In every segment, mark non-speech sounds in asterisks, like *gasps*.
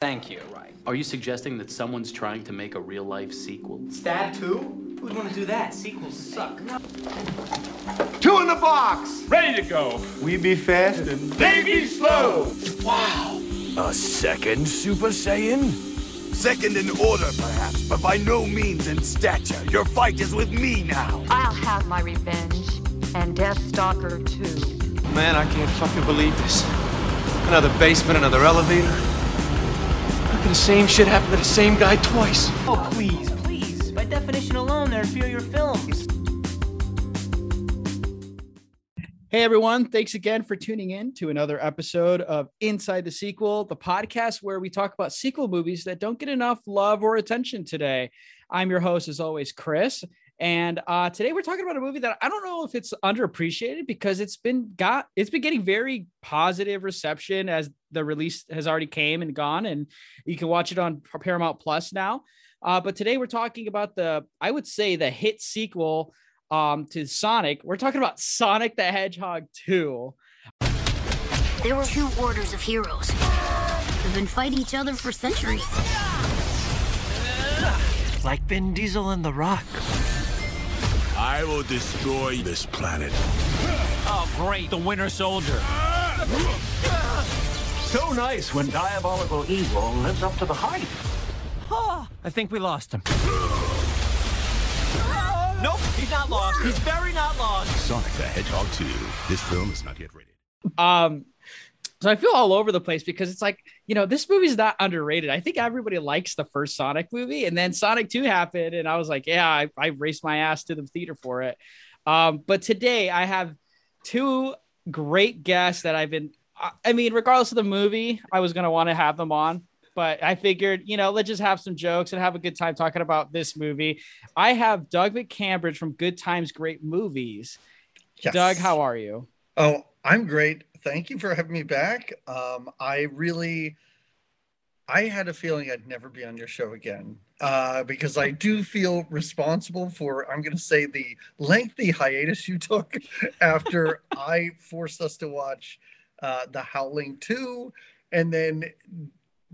Thank you. Right. Are you suggesting that someone's trying to make a real life sequel? Stab 2? Who'd want to do that? Sequels suck. Two in the box. Ready to go. We be fast and They be slow. Wow! A second Super Saiyan? Second in order, perhaps, but by no means in stature. Your fight is with me now. I'll have my revenge. And Deathstalker too. Man, I can't fucking believe this. Another basement, another elevator. How can the same shit happen to the same guy twice? Oh, please, please. By definition alone, they're inferior films. Hey everyone, thanks again for tuning in to another episode of Inside the Sequel, the podcast where we talk about sequel movies that don't get enough love or attention today. I'm your host, as always, Chris. And uh, today we're talking about a movie that I don't know if it's underappreciated because it's been got it's been getting very positive reception as the release has already came and gone, and you can watch it on Paramount Plus now. Uh, but today we're talking about the I would say the hit sequel um, to Sonic. We're talking about Sonic the Hedgehog 2. There were two orders of heroes who've been fighting each other for centuries. Like Vin Diesel and The Rock. I will destroy this planet. Oh, great. The Winter Soldier. so nice when diabolical evil lives up to the hype. I think we lost him. Nope, he's not lost. He's very not lost. Sonic the Hedgehog 2. This film is not yet rated. Um, so I feel all over the place because it's like, you know, this movie's not underrated. I think everybody likes the first Sonic movie, and then Sonic 2 happened, and I was like, yeah, I, I raced my ass to the theater for it. Um, but today I have two great guests that I've been, I- mean, regardless of the movie, I was gonna want to have them on. But I figured, you know, let's just have some jokes and have a good time talking about this movie. I have Doug McCambridge from Good Times, Great Movies. Yes. Doug, how are you? Oh, I'm great. Thank you for having me back. Um, I really, I had a feeling I'd never be on your show again uh, because I do feel responsible for, I'm going to say, the lengthy hiatus you *laughs* took after *laughs* I forced us to watch uh, The Howling 2 and then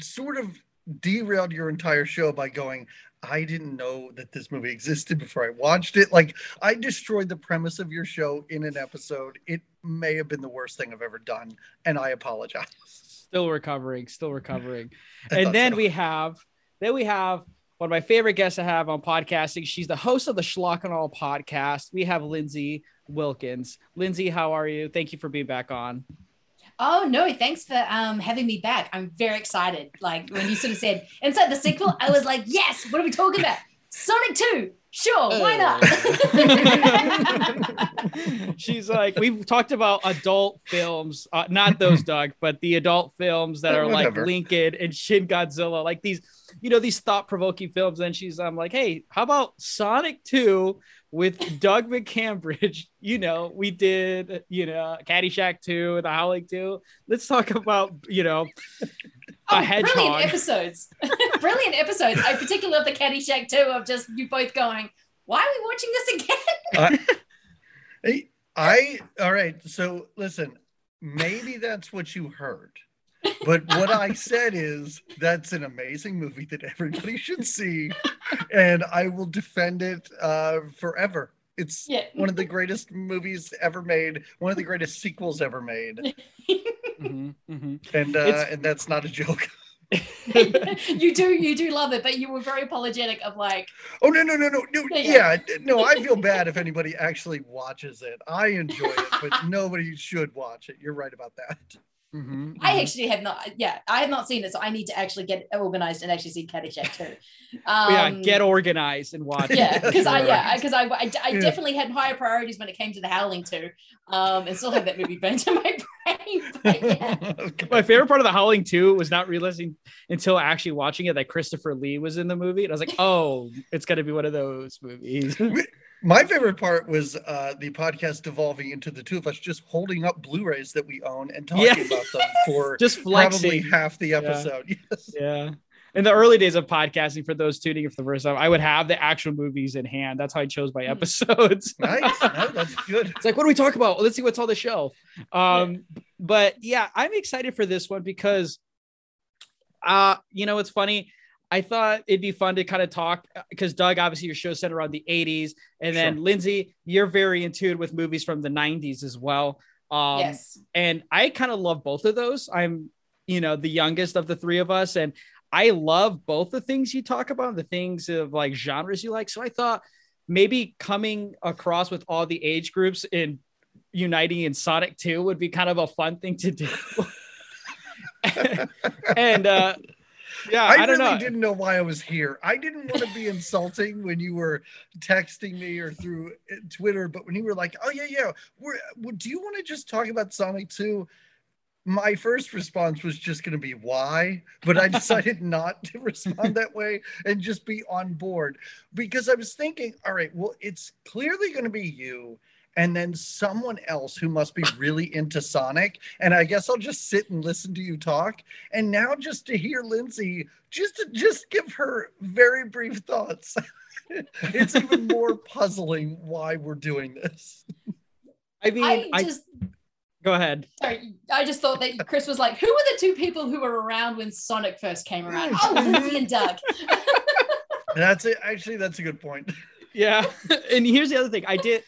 sort of derailed your entire show by going, I didn't know that this movie existed before I watched it. Like, I destroyed the premise of your show in an episode. It may have been the worst thing I've ever done, and I apologize. Still recovering, still recovering. *laughs* And then so. we have, then we have one of my favorite guests I have on podcasting. She's the host of the Schlock and Awe podcast. We have Lindsay Wilkins. Lindsay, how are you? Thank you for being back on. Oh no, thanks for um, having me back. I'm very excited. Like when you sort of said inside the sequel, I was like, yes, what are we talking about? Sonic 2. Sure, why not? *laughs* She's like, we've talked about adult films, uh, not those, *laughs* Doug, but the adult films that are like Lincoln and Shin Godzilla, like these, you know, these thought provoking films. And she's, I'm like, hey, how about Sonic 2 with Doug McCambridge? *laughs* You know, we did, you know, Caddyshack 2, The Howling 2. Let's talk about, you know, *laughs* oh, a Oh, hedgehog. brilliant episodes. *laughs* brilliant episodes. I particularly love the Caddyshack too of just you both going, why are we watching this again? Hey, uh, I, all right. So listen, maybe that's what you heard. But what I said is that's an amazing movie that everybody should see, and I will defend it uh, forever. It's Yeah. one of the greatest movies ever made, one of the greatest sequels ever made, *laughs* Mhm, mhm. and uh, and that's not a joke. *laughs* *laughs* you do you do love it, but you were very apologetic of like, Oh no no no no no Yeah, yeah, yeah. no I feel bad if anybody actually watches it. I enjoy it, but nobody should watch it. You're right about that. Mhm, I mhm. actually have not yeah, I have not seen it, so I need to actually get organized and actually see Caddyshack too. Oh, *laughs* yeah, Um, get organized and watch. it. *laughs* yeah, because I yeah, because I, I, I Yeah. definitely had higher priorities when it came to the Howling too, um, and still have that movie burnt in my *laughs* brain. But yeah. My favorite part of the Howling 2 was not realizing until actually watching it that Christopher Lee was in the movie. And I was like, oh, it's going to be one of those movies. My favorite part was uh, the podcast devolving into the two of us just holding up Blu-rays that we own and talking Yeah. about them for *laughs* Just probably half the episode. *laughs* Yes. yeah. In the early days of podcasting, for those tuning in for the first time, I would have the actual movies in hand. That's how I chose my episodes. *laughs* Nice. No, that's good. It's like, what do we talk about? Let's see what's on the shelf. Um, but yeah, I'm excited for this one because Uh, you know, it's funny. I thought it'd be fun to kind of talk because Doug, obviously, your show centered around the 80s. And then Lindsay, you're very in tune with movies from the 90s as well. Um, yes. and I kind of love both of those. I'm, you know, the youngest of the three of us, and I love both the things you talk about, the things of like genres you like. So I thought maybe coming across with all the age groups and uniting in Sonic 2 would be kind of a fun thing to do. *laughs* *laughs* and uh yeah, I, I, really know. didn't know why I was here. I didn't want to be *laughs* insulting when you were texting me or through uh, Twitter, but when you were like, "Oh yeah, yeah, we're, do you want to just talk about Sonic 2? My first response was just going to be why, but I decided *laughs* not to respond that way and just be on board because I was thinking, all right, well, it's clearly going to be you and then someone else who must be really into Sonic. And I guess I'll just sit and listen to you talk. And now just to hear Lindsay, just to just give her very brief thoughts. *laughs* it's even more puzzling why we're doing this. I mean, I I, just go ahead. sorry, I just thought that Chris was like, who were the two people who were around when Sonic first came around? Oh, Lindsay and Doug. *laughs* That's it. Actually, that's a good point. Yeah. *laughs* and here's the other thing. I did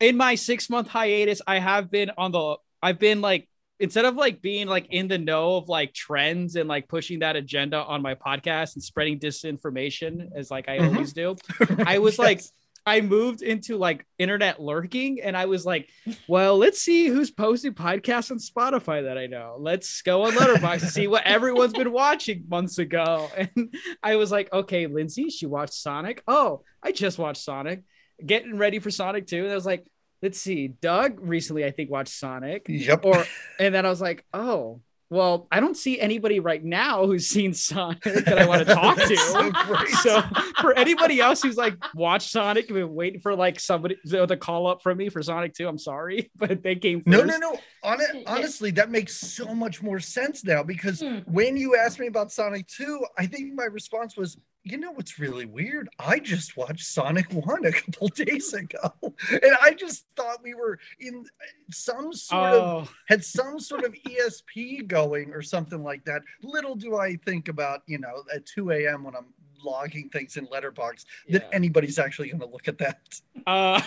in my six month hiatus, I have been on the I've been like instead of like being like in the know of like trends and like pushing that agenda on my podcast and spreading disinformation as like I Mhm. always do, *laughs* I was like I moved into like internet lurking and I was like, well, let's see who's posting podcasts on Spotify that I know. Let's go on Letterboxd and see what everyone's been watching months ago. *laughs* And I was like, okay, Lindsay, she watched Sonic. Oh, I just watched Sonic. Getting ready for Sonic 2. And I was like, let's see. Doug recently, I think, watched Sonic. Yep. Or and then I was like, oh, well, I don't see anybody right now who's seen Sonic that I want to talk to. *laughs* So. So for anybody else who's like watched Sonic and been waiting for like somebody to call up from me for Sonic 2, I'm sorry, *laughs* but they came No, first. no, no. Hon- honestly, that makes so much more sense now because Hmm. when you asked me about Sonic 2, I think my response was, you know what's really weird? I just watched Sonic *laughs* 1 a couple days ago. And I just thought we were in some sort of Oh, had some sort of ESP going or something like that. Little do I think about, you know, at 2 a.m. when I'm logging things in Letterboxd that anybody's actually going to look at that. uh,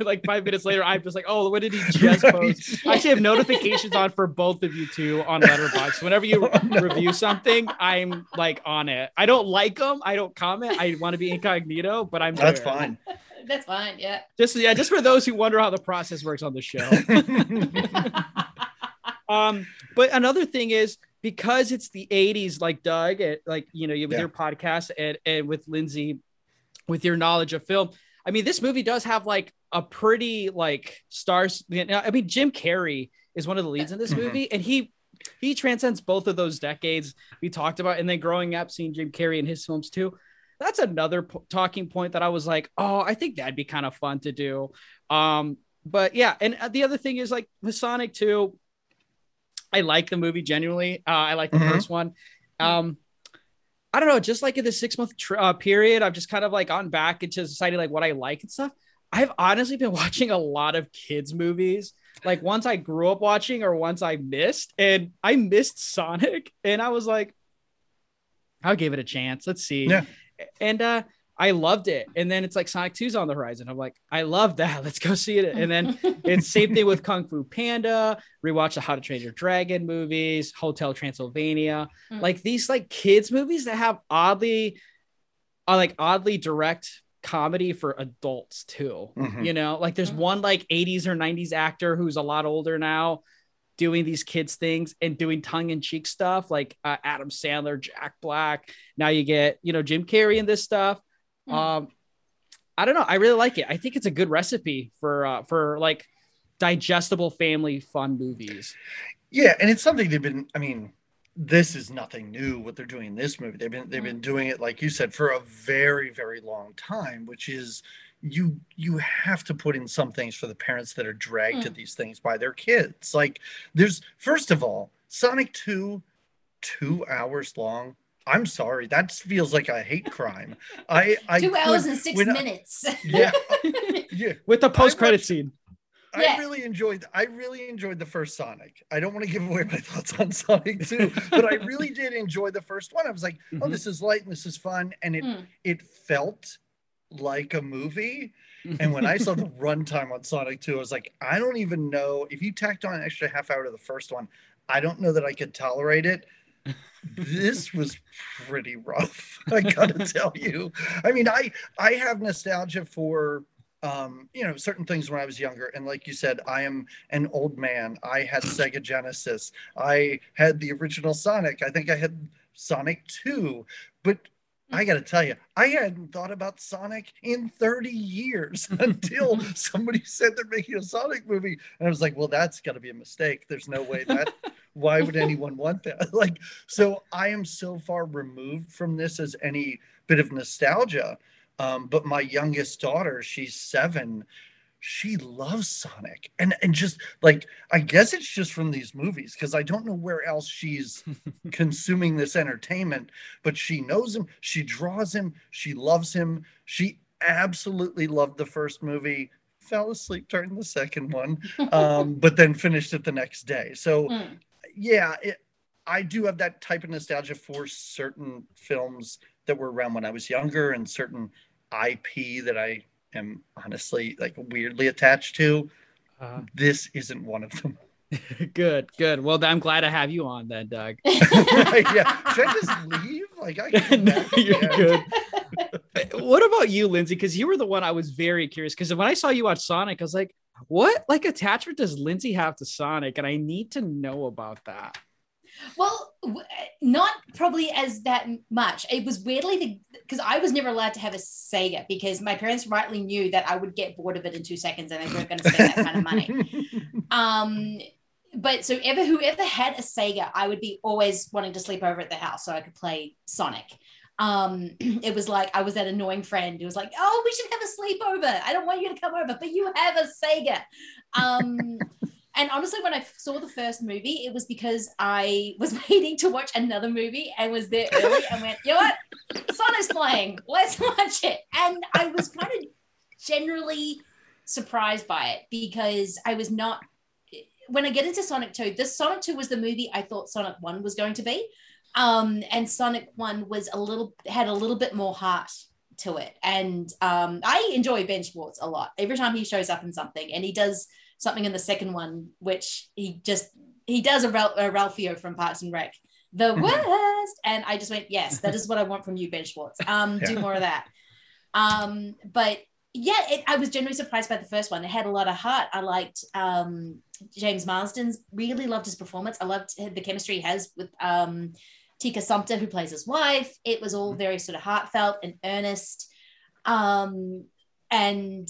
*laughs* like five minutes later, I'm just like, oh, what did he *laughs* just Right. post? I actually have notifications on for both of you two on Letterboxd Whenever you *laughs* Oh, no. review something, I'm like on it. I don't like them. I don't comment. I want to be incognito, but I'm That's there. fine. That's fine. Yeah. Just yeah, just for those who wonder how the process works on the show. um, but another thing is because it's the 80s, like Doug, like you know, with Yeah. your podcast and, and with Lindsay, with your knowledge of film. I mean, this movie does have like a pretty like stars. I mean, Jim Carrey is one of the leads in this Mhm. movie, and he he transcends both of those decades we talked about, and then growing up seeing Jim Carrey in his films too. That's another po- talking point that I was like, oh, I think that'd be kind of fun to do. Um, but yeah, and uh, the other thing is like with Sonic 2, I like the movie genuinely. Uh, I like the Mhm. first one. Um, I don't know, just like in the six month tr- uh, period, I've just kind of like gone back into deciding like what I like and stuff. I've honestly been *laughs* watching a lot of kids' movies, like once I grew up watching or once I missed, and I missed Sonic, and I was like, I'll give it a chance. Let's see. Yeah. And uh, I loved it. And then it's like Sonic 2's on the horizon. I'm like, I love that. *laughs* Let's go see it. And then it's same thing with Kung Fu Panda, rewatch the How to Train Your Dragon movies, Hotel Transylvania, Mm. like these like kids movies that have oddly, uh, like oddly direct comedy for adults too. Mhm. You know, like there's Mhm. one like 80s or 90s actor who's a lot older now doing these kids things and doing tongue-in-cheek stuff like uh, Adam Sandler, Jack Black. Now you get, you know, Jim Carrey in this stuff. Mm. Um I don't know. I really like it. I think it's a good recipe for uh for like digestible family fun movies. Yeah, and it's something they've been. I mean, this is nothing new. What they're doing in this movie, they've been they've been doing it like you said for a very very long time. Which is you you have to put in some things for the parents that are dragged to Mm. these things by their kids. Like there's first of all, Sonic Two, two hours long. I'm sorry, that feels like a hate crime. I I Two hours could- and six when I- minutes. yeah, *laughs* yeah. With the post-credit scene. I really enjoyed I really enjoyed the first Sonic. I don't want to give away my thoughts on Sonic 2, but I really *laughs* did enjoy the first one. I was like, oh, Mhm. this is light and this is fun. And it Mm. it felt like a movie. And when I saw the *laughs* runtime on Sonic 2, I was like, I don't even know if you tacked on an extra half hour to the first one, I don't know that I could tolerate it. This was pretty rough. I gotta *laughs* tell you. I mean, I I have nostalgia for um, you know, certain things when I was younger. And like you said, I am an old man. I had *clears throat* Sega Genesis. I had the original Sonic. I think I had Sonic 2. But I got to tell you, I hadn't thought about Sonic in 30 years *laughs* until *laughs* somebody said they're making a Sonic movie. And I was like, well, that's got to be a mistake. There's no way that, why would *laughs* anyone want that? Like, so I am so far removed from this as any bit of nostalgia. Um, but my youngest daughter, she's seven, she loves Sonic. And and just like I guess it's just from these movies because I don't know where else she's *laughs* consuming this entertainment, but she knows him, she draws him, she loves him. She absolutely loved the first movie, fell asleep during the second one, um, *laughs* but then finished it the next day. So Mm. yeah, it, I do have that type of nostalgia for certain films that were around when I was younger and certain IP that I am honestly like weirdly attached to. Uh, This isn't one of them. *laughs* good, good. Well, I'm glad to have you on then, Doug. *laughs* *laughs* yeah. Should I just leave? Like I can come no, you're Yeah. good. what about you, Lindsay? Because you were the one I was very curious. Because when I saw you watch Sonic, I was like, what like attachment does Lindsay have to Sonic? And I need to know about that. Well, w- not probably as that much. It was weirdly the because I was never allowed to have a Sega because my parents rightly knew that I would get bored of it in two seconds and they weren't going to spend that kind of money. *laughs* Um, but so ever whoever had a Sega, I would be always wanting to sleep over at the house so I could play Sonic. Um, *clears throat* it was like I was that annoying friend who was like, "Oh, we should have a sleepover. I don't want you to come over, but you have a Sega." Um, *laughs* and honestly, when I saw the first movie, it was because I was *laughs* waiting to watch another movie and was there early and went, "You know what? Sonic's playing. Let's *laughs* watch it." And I was kind of generally surprised by it because I was not when I get into Sonic 2, this Sonic 2 was the movie I thought Sonic 1 was going to be. Um, and Sonic 1 was a little had a little bit more heart to it. And um, I enjoy Ben Schwartz a lot. Every time he shows up in something, and he does something in the second one, which he just he does a, a Ralphio from Parks and Rec, the worst. And I just went, yes, that is what I want from you, Ben Schwartz. Um, do more of that. Um, but yeah, it, I was generally surprised by the first one. It had a lot of heart. I liked um, James Marsden's. Really loved his performance. I loved the chemistry he has with um, Tika Sumpter, who plays his wife. It was all very sort of heartfelt and earnest, um, and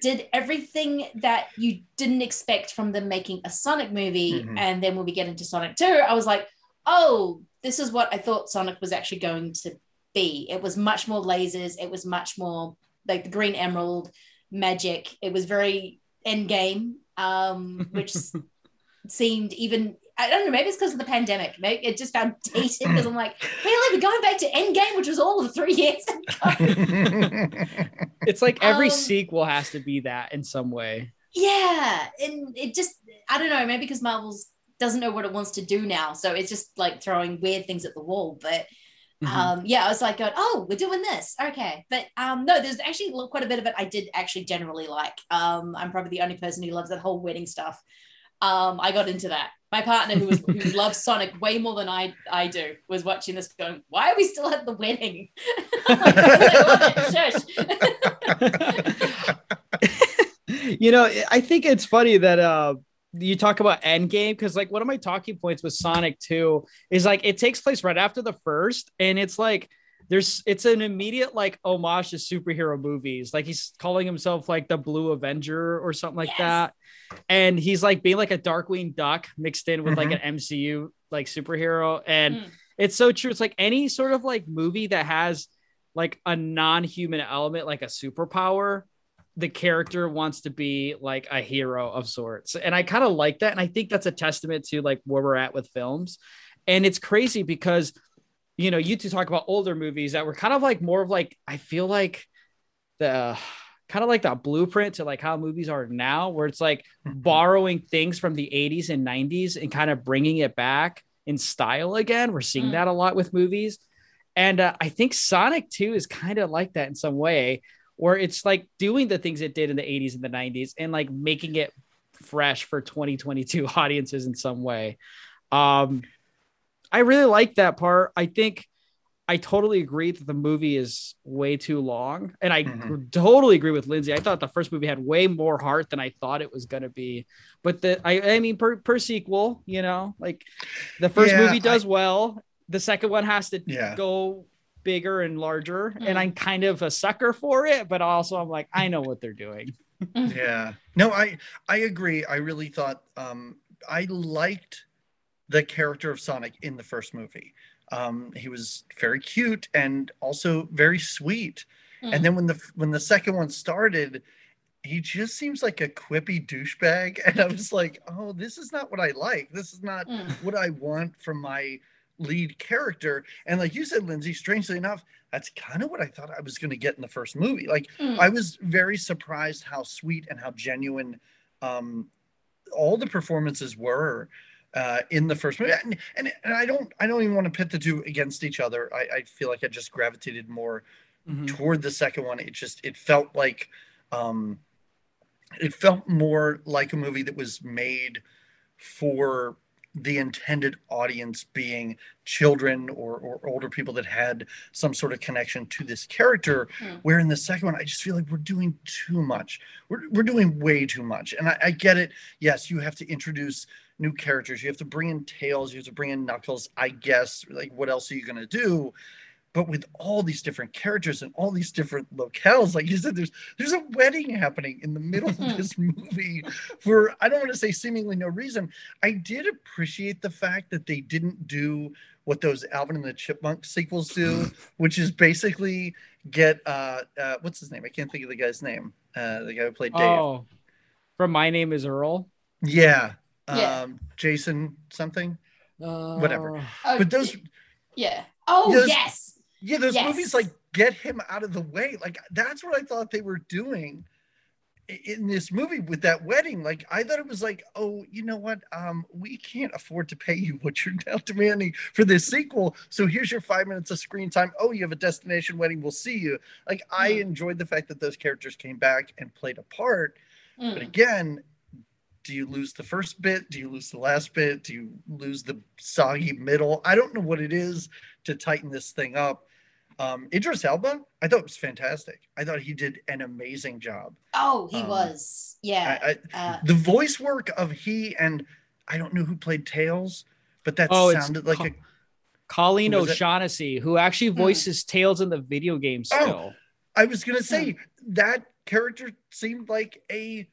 did everything that you didn't expect from them making a Sonic movie. Mhm. And then when we get into Sonic Two, I was like, oh, this is what I thought Sonic was actually going to be. It was much more lasers. It was much more like the Green Emerald magic. It was very end game, um, which *laughs* seemed even. I don't know. Maybe it's because of the pandemic. Maybe it just felt dated because I'm like, really, we're going back to Endgame, which was all of three years ago. *laughs* *laughs* It's like every Um, sequel has to be that in some way. yeah, and it just I don't know. Maybe because Marvel's doesn't know what it wants to do now, so it's just like throwing weird things at the wall. But Mhm. um yeah i was like going oh we're doing this okay but um no there's actually quite a bit of it i did actually generally like um i'm probably the only person who loves that whole wedding stuff um i got into that my partner who was who loves sonic way more than i i do was watching this going why are we still at the wedding? *laughs* *laughs* You know, I think it's funny that uh you talk about Endgame because like one of my talking points with Sonic 2 is like it takes place right after the first, and it's like there's it's an immediate like homage to superhero movies. Like he's calling himself like the Blue Avenger or something like Yes. that. And he's like being like a Darkwing Duck mixed in with like an MCU like superhero. And Mm. it's so true. It's like any sort of like movie that has like a non-human element, like a superpower, the character wants to be like a hero of sorts. And I kind of like that. And I think that's a testament to like where we're at with films. And it's crazy because, you know, you two talk about older movies that were kind of like more of like, I feel like the kind of like that blueprint to like how movies are now, where it's like Mm-hmm. borrowing things from the 80s and 90s and kind of bringing it back in style again. We're seeing Mm. that a lot with movies. And uh, I think Sonic 2 is kind of like that in some way, where it's like doing the things it did in the 80s and the 90s and like making it fresh for 2022 *laughs* audiences in some way. Um, I really like that part. I think I totally agree that the movie is way too long. And I Mhm. totally agree with Lindsay. I thought the first movie had way more heart than I thought it was going to be. But the, I, I mean, per, per sequel, you know, like the first Yeah, movie does well. The second one has to Yeah. go bigger and larger. And Mm. I'm kind of a sucker for it, but also I'm like, I know what they're doing. *laughs* yeah no i i agree i really thought um i liked the character of sonic in the first movie. Um he was very cute and also very sweet. And then when the when the second one started he just seems like a quippy douchebag. *laughs* And i was like oh this is not what i like. This is not Mm. what i want from my lead character. And like you said lindsay strangely enough that's kind of what i thought i was going to get in the first movie. Like Mm. I was very surprised how sweet and how genuine um, all the performances were uh, in the first movie. And, and and I don't I don't even want to pit the two against each other. I, I feel like I just gravitated more toward the second one. It just it felt like um, it felt more like a movie that was made for the intended audience being children or, or older people that had some sort of connection to this character Mm. where in the second one i just feel like we're doing too much we're, we're doing way too much and I, I get it yes you have to introduce new characters. You have to bring in tails you have to bring in knuckles i guess like what else are you going to do? But with all these different characters and all these different locales like you said there's there's a wedding happening in the middle of this movie for i don't want to say seemingly no reason. I did appreciate the fact that they didn't do what those alvin and the chipmunk sequels do *laughs* which is basically get uh, uh what's his name? I can't think of the guy's name. Uh the guy who played dave. Oh, from My Name is Earl. yeah um Yeah. jason something Uh, Whatever. Oh, but those yeah. Oh Yes. yes. Yeah, those Yes. movies like get him out of the way. Like that's what I thought they were doing in this movie with that wedding. Like I thought it was like, oh, you know what? Um, we can't afford to pay you what you're now demanding for this sequel. So here's your five minutes of screen time. Oh, you have a destination wedding. We'll see you. Like I Mm. enjoyed the fact that those characters came back and played a part. But Mm. again, do you lose the first bit? Do you lose the last bit? Do you lose the soggy middle? I don't know what it is to tighten this thing up. Um, Idris Elba, I thought it was fantastic. I thought he did an amazing job. Oh, he Um, was. Yeah. I, I, uh, the voice work of he and I don't know who played Tails, but that Oh, sounded like Co- a Colleen Who was it? O'Shaughnessey, who actually Hmm. voices Tails in the video game Oh. I was gonna say that character seemed like a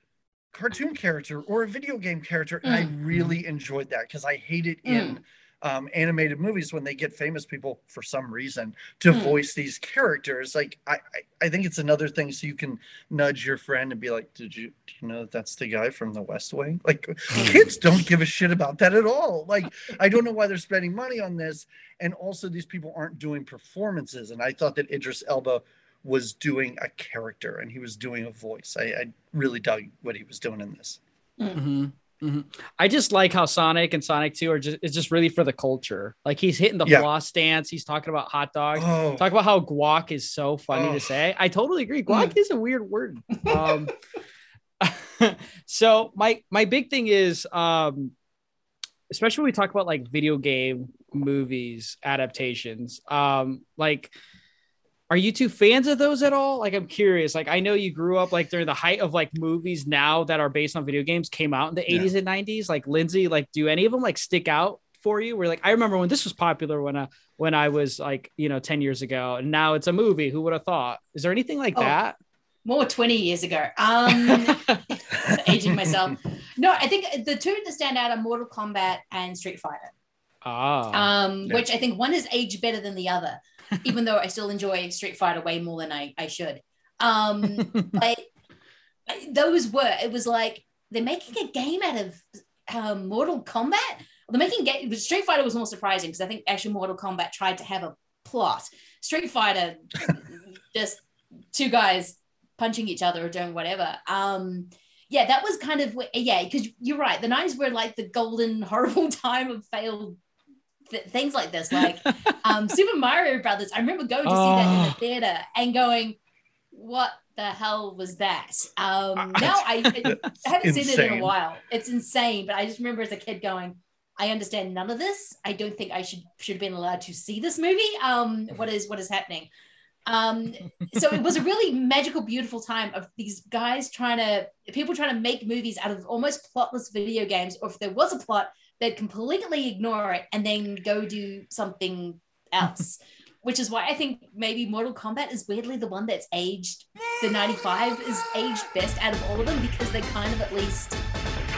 cartoon character or a video game character, and I really enjoyed that because I hate it in um, animated movies when they get famous people for some reason to Mm. voice these characters. Like I, I, I think it's another thing so you can nudge your friend and be like, "Did you, do you know that that's the guy from The West Wing?" *laughs* Like kids don't give a shit about that at all. Like I don't know why they're spending money on this, and also these people aren't doing performances. And I thought that Idris Elba was doing a character and he was doing a voice. I, I really dug what he was doing in this. Mhm, mhm. I just like how Sonic and Sonic 2 are just it's just really for the culture. Like he's hitting the Yeah. floss dance, he's talking about hot dogs. Oh, Talk about how guac is so funny Oh. to say. I totally agree. Guac is a weird word. *laughs* Um, *laughs* so my my big thing is um especially when we talk about like video game movies adaptations um like are you two fans of those at all like i'm curious like i know you grew up like during the height of like movies now that are based on video games came out in the Yeah. 80s and 90s like lindsay like do any of them like stick out for you where like i remember when this was popular when i when i was like you know 10 years ago and now it's a movie who would have thought is there anything like Oh. that more 20 years ago. Um, *laughs* *laughs* aging myself. No, I think the two that stand out are Mortal Kombat and Street Fighter. ah Um, Yeah. which I think one is aged better than the other, *laughs* even though I still enjoy Street Fighter way more than I, I should. Um, *laughs* but those were, it was like they're making a game out of um, Mortal Kombat. They're making game, Street Fighter was more surprising because I think actually Mortal Kombat tried to have a plot. Street Fighter, *laughs* just two guys punching each other or doing whatever. Um, yeah, that was kind of yeah, because you're right. The 90s were like the golden horrible time of failed th- things like this, like um, *laughs* Super Mario Brothers. I remember going to see that in the Oh. theater and going, "What the hell was that?" Um, now I, *laughs* I haven't seen it in a while. It's insane, but I just remember as a kid going, "I understand none of this. I don't think I should should have been allowed to see this movie. Um, what is what is happening?" Um, so it was a really magical, beautiful time of these guys trying to people trying to make movies out of almost plotless video games, or if there was a plot, they'd completely ignore it and then go do something else. *laughs* Which is why I think maybe Mortal Kombat is weirdly the one that's aged. The 95 is aged best out of all of them because they kind of at least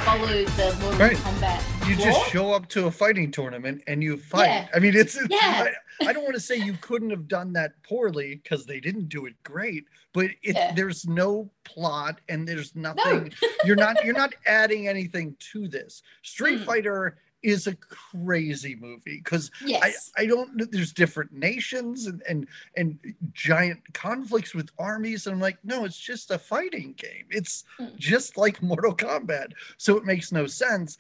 followed the Mortal Right. Kombat. You just show up to a fighting tournament and you fight. Yeah. I mean, it's Yeah. I, I don't want to say you couldn't have done that poorly because they didn't do it great, but it, Yeah. there's no plot and there's nothing. No. you're not you're not *laughs* adding anything to this. Street Mm. Fighter is a crazy movie because Yes. I, I don't there's different nations and, and and giant conflicts with armies and I'm like no it's just a fighting game it's Mm. just like Mortal Kombat so it makes no sense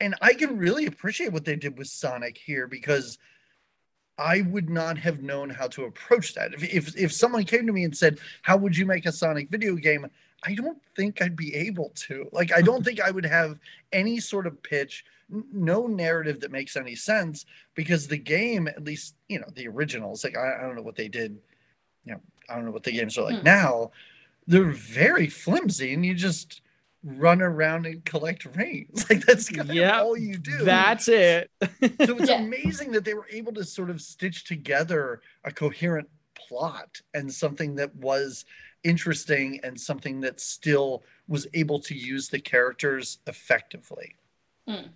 and I can really appreciate what they did with Sonic here because I would not have known how to approach that. If if, if someone came to me and said how would you make a Sonic video game? I don't think I'd be able to. Like I don't think I would have any sort of pitch n- no narrative that makes any sense because the game at least you know the originals like i, I don't know what they did you know i don't know what the games are like Hmm. now. They're very flimsy and you just run around and collect rings *laughs* like that's kind Yep, of all you do That's it. *laughs* so it's Yeah. amazing that they were able to sort of stitch together a coherent plot and something that was interesting and something that still was able to use the characters effectively hmm.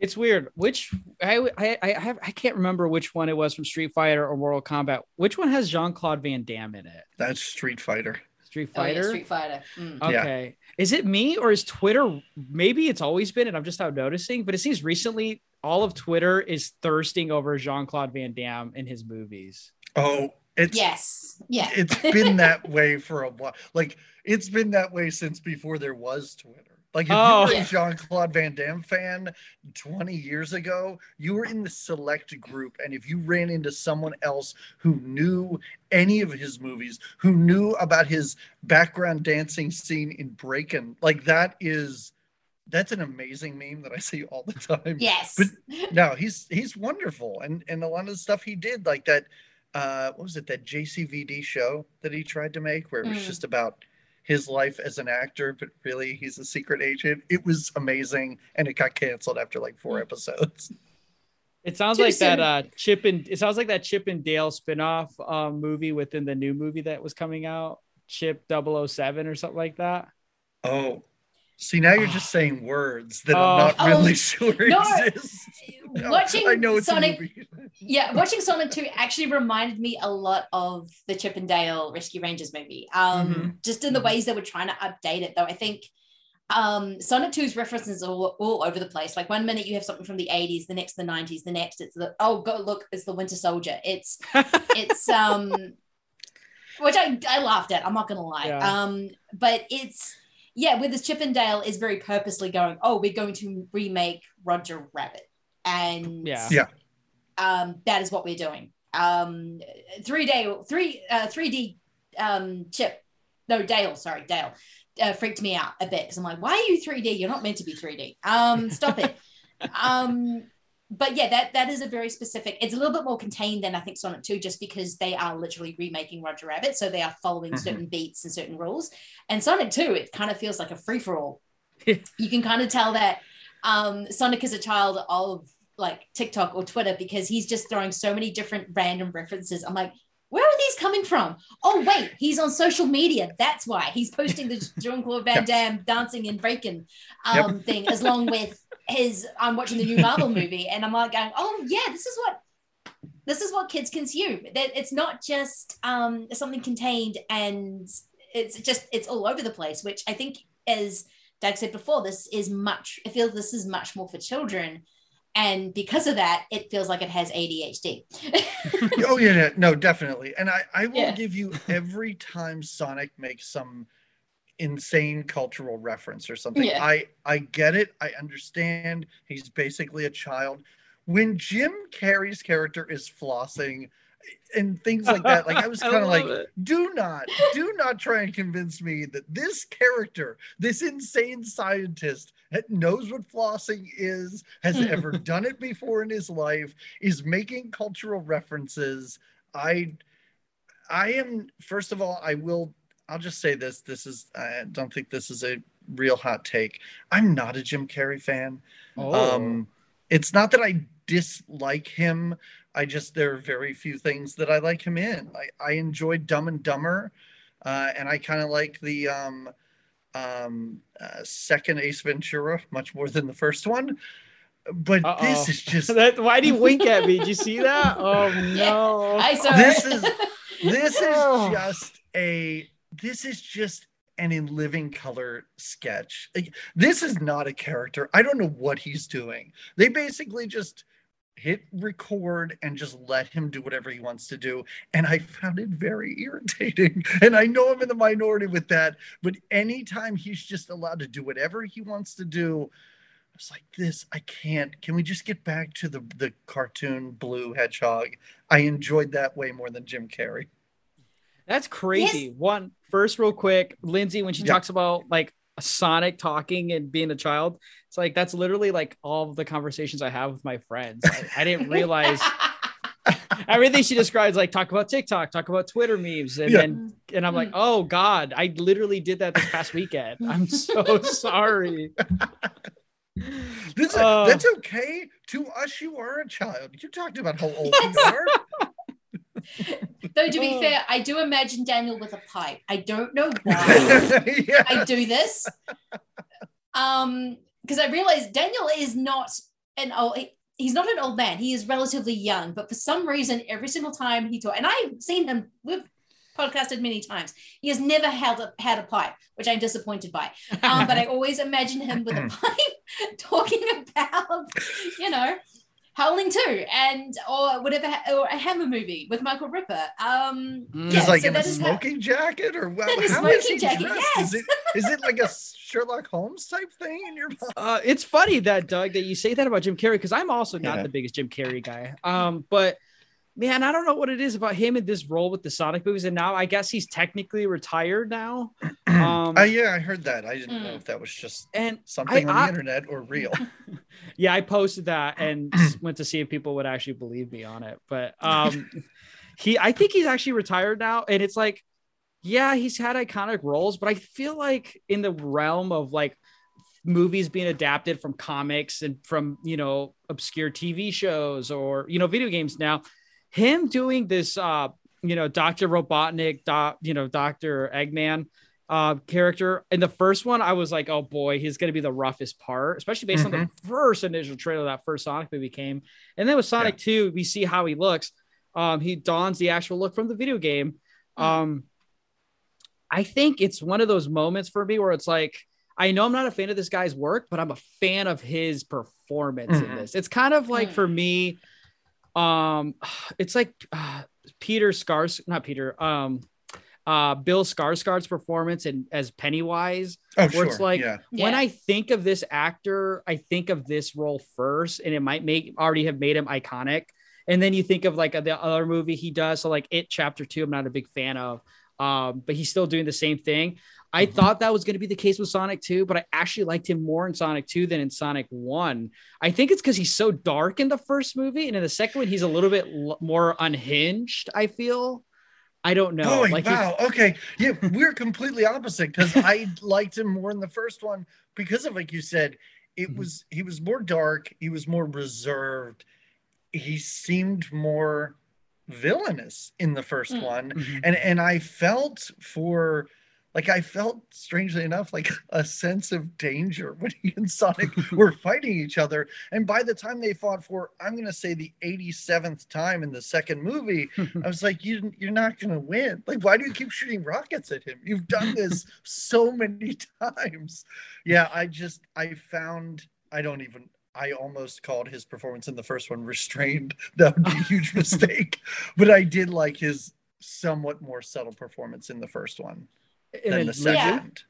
It's weird. Which I I I have I can't remember which one it was from Street Fighter or Mortal Kombat. Which one has Jean Claude Van Damme in it? that's street fighter Street Oh, yeah, Fighter. Street Fighter. Mm. Yeah. Okay. Is it me or is Twitter? Maybe it's always been, and I'm just out noticing. But it seems recently all of Twitter is thirsting over Jean Claude Van Damme in his movies. oh it's Yes. Yeah. it's been that way for a while. Like it's been that way since before there was Twitter. Like if Oh. you were a Jean Claude Van Damme fan 20 years ago, you were in the select group. And if you ran into someone else who knew any of his movies, who knew about his background dancing scene in Breakin', like that is that's an amazing meme that I see all the time. yes. But no, he's he's wonderful, and and a lot of the stuff he did, like that, uh, what was it, that JCVD show that he tried to make, where it was Mm. just about his life as an actor, but really he's a secret agent. It was amazing, and it got canceled after like four episodes. *laughs* It sounds Too like that uh, Chip and it sounds like that Chip and Dale spinoff um, movie within the new movie that was coming out, Chip 007 or something like that. Oh, see, now you're just saying words that Oh. I'm not Oh, really sure no. *laughs* exist. No, *laughs* Watching I know it's Sonic- a movie. yeah, watching Sonic 2 actually reminded me a lot of the Chip and Dale Rescue Rangers movie. Um, Mhm. just in the Mhm. ways they were trying to update it, though. I think um Sonic 2's references are all, all over the place. Like one minute you have something from the 80s, the next the 90s, the next it's the oh go look, it's the Winter Soldier. It's *laughs* it's um which I, I laughed at, I'm not gonna lie. Yeah. Um, but it's yeah, with this Chip and Dale is very purposely going, oh, we're going to remake Roger Rabbit. And Yeah. Yeah. um, that is what we're doing. Um, three day, three, uh, 3D um, chip, no, Dale, sorry, Dale, uh, freaked me out a bit because I'm like, why are you 3D? You're not meant to be 3D. Um, stop it. *laughs* um, but yeah, that that is a very specific. It's a little bit more contained than I think Sonic 2, just because they are literally remaking Roger Rabbit, so they are following Mhm. certain beats and certain rules. And Sonic 2, it kind of feels like a free for all. *laughs* you can kind of tell that um, Sonic is a child of like TikTok or Twitter because he's just throwing so many different random references. I'm like, where are these coming from? Oh, wait, he's on social media. That's why he's posting the *laughs* Jean Claude Van Damme dancing and breaking um, thing, as long with his. I'm watching the new Marvel movie, and I'm like going, oh yeah, this is what this is what kids consume. That it's not just um, something contained, and it's just it's all over the place. Which I think, as Doug said before, this is much. I feel this is much more for children. And because of that, it feels like it has ADHD. *laughs* oh yeah, yeah, no, definitely. And I, I will Yeah. give you *laughs* every time Sonic makes some insane cultural reference or something. Yeah. I I get it. I understand. He's basically a child. When Jim Carrey's character is flossing and things like that, like I was *laughs* kind of like, it. do not, do not try and convince me that this character, this insane scientist knows what flossing is, has ever *laughs* done it before in his life, is making cultural references. I I am first of all, I will I'll just say this. This is I don't think this is a real hot take. I'm not a Jim Carrey fan. Oh. Um it's not that I dislike him. I just there are very few things that I like him in. I, I enjoyed Dumb and Dumber, uh, and I kind of like the um, um, uh, second Ace Ventura much more than the first one. But Uh-oh. this is *laughs* just that, why do you wink at me? Did you see that? *laughs* Oh no! I saw this it. is this is *laughs* Oh. just a this is just an in living color sketch. Like, this is not a character. I don't know what he's doing. They basically just hit record and just let him do whatever he wants to do. And I found it very irritating. *laughs* And I know I'm in the minority with that, but anytime he's just allowed to do whatever he wants to do, I was like, this, I can't. Can we just get back to the, the cartoon blue hedgehog? I enjoyed that way more than Jim Carrey. That's crazy. One first, real quick, Lindsay, when she Yeah. talks about like Sonic talking and being a child, it's like that's literally like all the conversations I have with my friends. I, I didn't realize *laughs* everything she describes, like talk about TikTok, talk about Twitter memes, and Yeah. then and I'm like, oh God, I literally did that this past weekend. I'm so *laughs* sorry. This, Oh. that's okay. To us, you are a child. You talked about how old you *laughs* are. Though to be *laughs* Oh. fair, I do imagine Daniel with a pipe. I don't know *laughs* why yeah. I do this. Um, because I realize Daniel is not an old. he- He's not an old man. He is relatively young, but for some reason, every single time he talks, and I've seen him. We've podcasted many times. He has never held a, had a pipe, which I'm disappointed by. Um, but I *laughs* always imagine him with a *clears throat* pipe talking about, you know, Howling Two and or whatever, or a Hammer movie with Michael Ripper. Um, Mm. Yeah, like so in a that is how- smoking jacket, or what? In a how is he smoking jacket, dressed? yes. Is it is it like a Sherlock Holmes type thing in your mind? Uh, it's funny that Doug that you say that about Jim Carrey because I'm also not Yeah. the biggest Jim Carrey guy. Um, but man, I don't know what it is about him in this role with the Sonic movies, and now I guess he's technically retired now. *clears throat* Um, Uh, yeah, I heard that. I didn't know Mm. if that was just and something I- on I- the internet or real. *laughs* yeah, I posted that and *clears throat* s- went to see if people would actually believe me on it. But um, *laughs* he, I think he's actually retired now, and it's like, yeah, he's had iconic roles, but I feel like in the realm of like movies being adapted from comics and from you know obscure TV shows or you know video games now, him doing this, uh, you know, Doctor Robotnik, doc, you know, Doctor Eggman uh character in the first one i was like oh boy he's going to be the roughest part especially based on the first initial trailer that first sonic movie came. And then with sonic 2 we see how he looks. Um he dons the actual look from the video game. Um i think it's one of those moments for me where it's like i know i'm not a fan of this guy's work but i'm a fan of his performance in Mhm. this. It's kind of like Mm. for me um it's like uh, peter scars not peter um uh bill skarsgård's performance and as pennywise Oh, where it's like yeah. when Yeah. I think of this actor, I think of this role first, and it might make already have made him iconic. And then you think of like the other movie he does, so like It Chapter Two, I'm not a big fan of, um, but he's still doing the same thing. I Mm-hmm. thought that was going to be the case with Sonic 2, but I actually liked him more in Sonic 2 than in Sonic 1. I think it's because he's so dark in the first movie, and in the second one, he's a little bit l- more unhinged. I feel. I don't know. Like wow. Okay. Yeah, we're completely opposite because I *laughs* liked him more in the first one because of like you said, it Mm-hmm. was he was more dark, he was more reserved, he seemed more villainous in the first Mm. one. Mhm. And and I felt for like I felt strangely enough like a sense of danger when he and Sonic *laughs* were fighting each other. And by the time they fought for, I'm gonna say the 87th time in the second movie, *laughs* I was like, you, you're not going to win. Like, why do you keep shooting rockets at him? You've done this *laughs* so many times. Yeah, I just, I found, I don't even, I almost called his performance in the first one restrained. That would be a huge mistake. But I did like his somewhat more subtle performance in the first one and than then the Lindsay- second.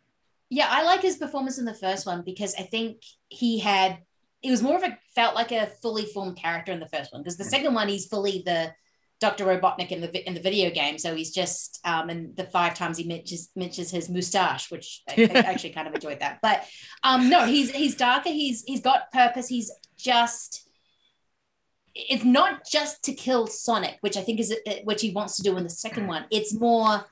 Yeah, I like his performance in the first one because I think he had it was more of a felt like a fully formed character in the first one because the second one he's fully the Dr. Robotnik in the in the video game. So he's just um and the five times he mentions mentions his mustache, which I, I *laughs* actually kind of enjoyed that. But um no, he's he's darker, he's he's got purpose, he's just it's not just to kill Sonic, which I think is which he wants to do in the second one. It's more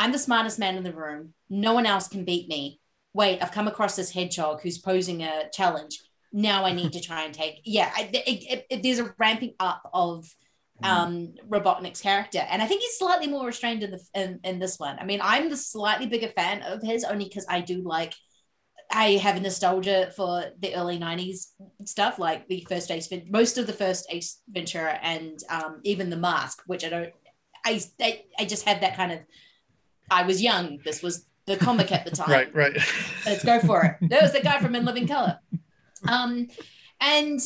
I'm the smartest man in the room. No one else can beat me. Wait, I've come across this hedgehog who's posing a challenge. Now I need to try and take. Yeah, it, it, it, there's a ramping up of um Robotnik's character, and I think he's slightly more restrained in the in, in this one. I mean, I'm the slightly bigger fan of his only because I do like. I have a nostalgia for the early '90s stuff, like the first Ace, most of the first Ace Ventura, and um, even the Mask, which I don't. I, I I just have that kind of I was young. This was the comic at the *laughs* time. right, right. Let's go for it. There was the guy from In Living Color. Um, and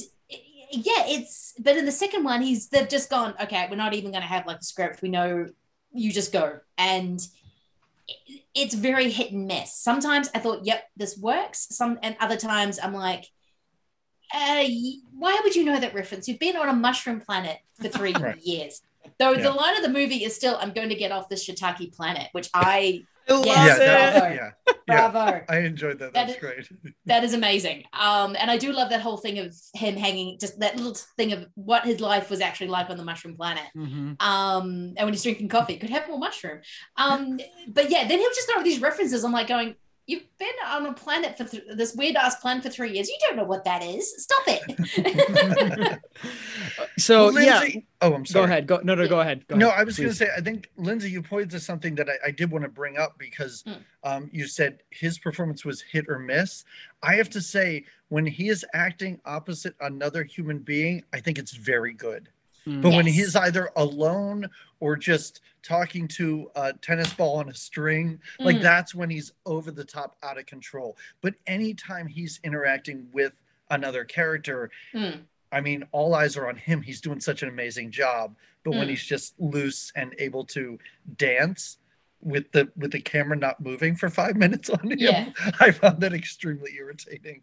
yeah, it's but in the second one, he's they've just gone, okay, we're not even gonna have like a script. We know you just go. And it's very hit and miss. Sometimes I thought, yep, this works. Some and other times I'm like, uh, why would you know that reference? You've been on a mushroom planet for three *laughs* right. years. Though yeah. the line of the movie is still, "I'm going to get off this shiitake planet," which I *laughs* love yeah, it. Bravo. Yeah, bravo. I enjoyed that. That's that is, great. *laughs* that is amazing. Um, and I do love that whole thing of him hanging, just that little thing of what his life was actually like on the mushroom planet. Mm-hmm. Um, and when he's drinking coffee, could have more mushroom. Um, but yeah, then he'll just throw these references. I'm like going, You've been on a planet for th- this weird ass planet for three years. You don't know what that is. Stop it. *laughs* *laughs* so Lindsay, yeah. Oh, I'm sorry. Go ahead. Go no no. Go ahead. Go no, ahead, I was going to say. I think Lindsay, you pointed to something that I, I did want to bring up because Mm. um, you said his performance was hit or miss. I have to say, when he is acting opposite another human being, I think it's very good. Mm. But when he's either alone or just talking to a tennis ball on a string, like Mm. that's when he's over the top, out of control. But anytime he's interacting with another character, Mm. I mean, all eyes are on him. He's doing such an amazing job. But when Mm. he's just loose and able to dance with the with the camera not moving for five *laughs* minutes on him, Yeah. I found that extremely irritating.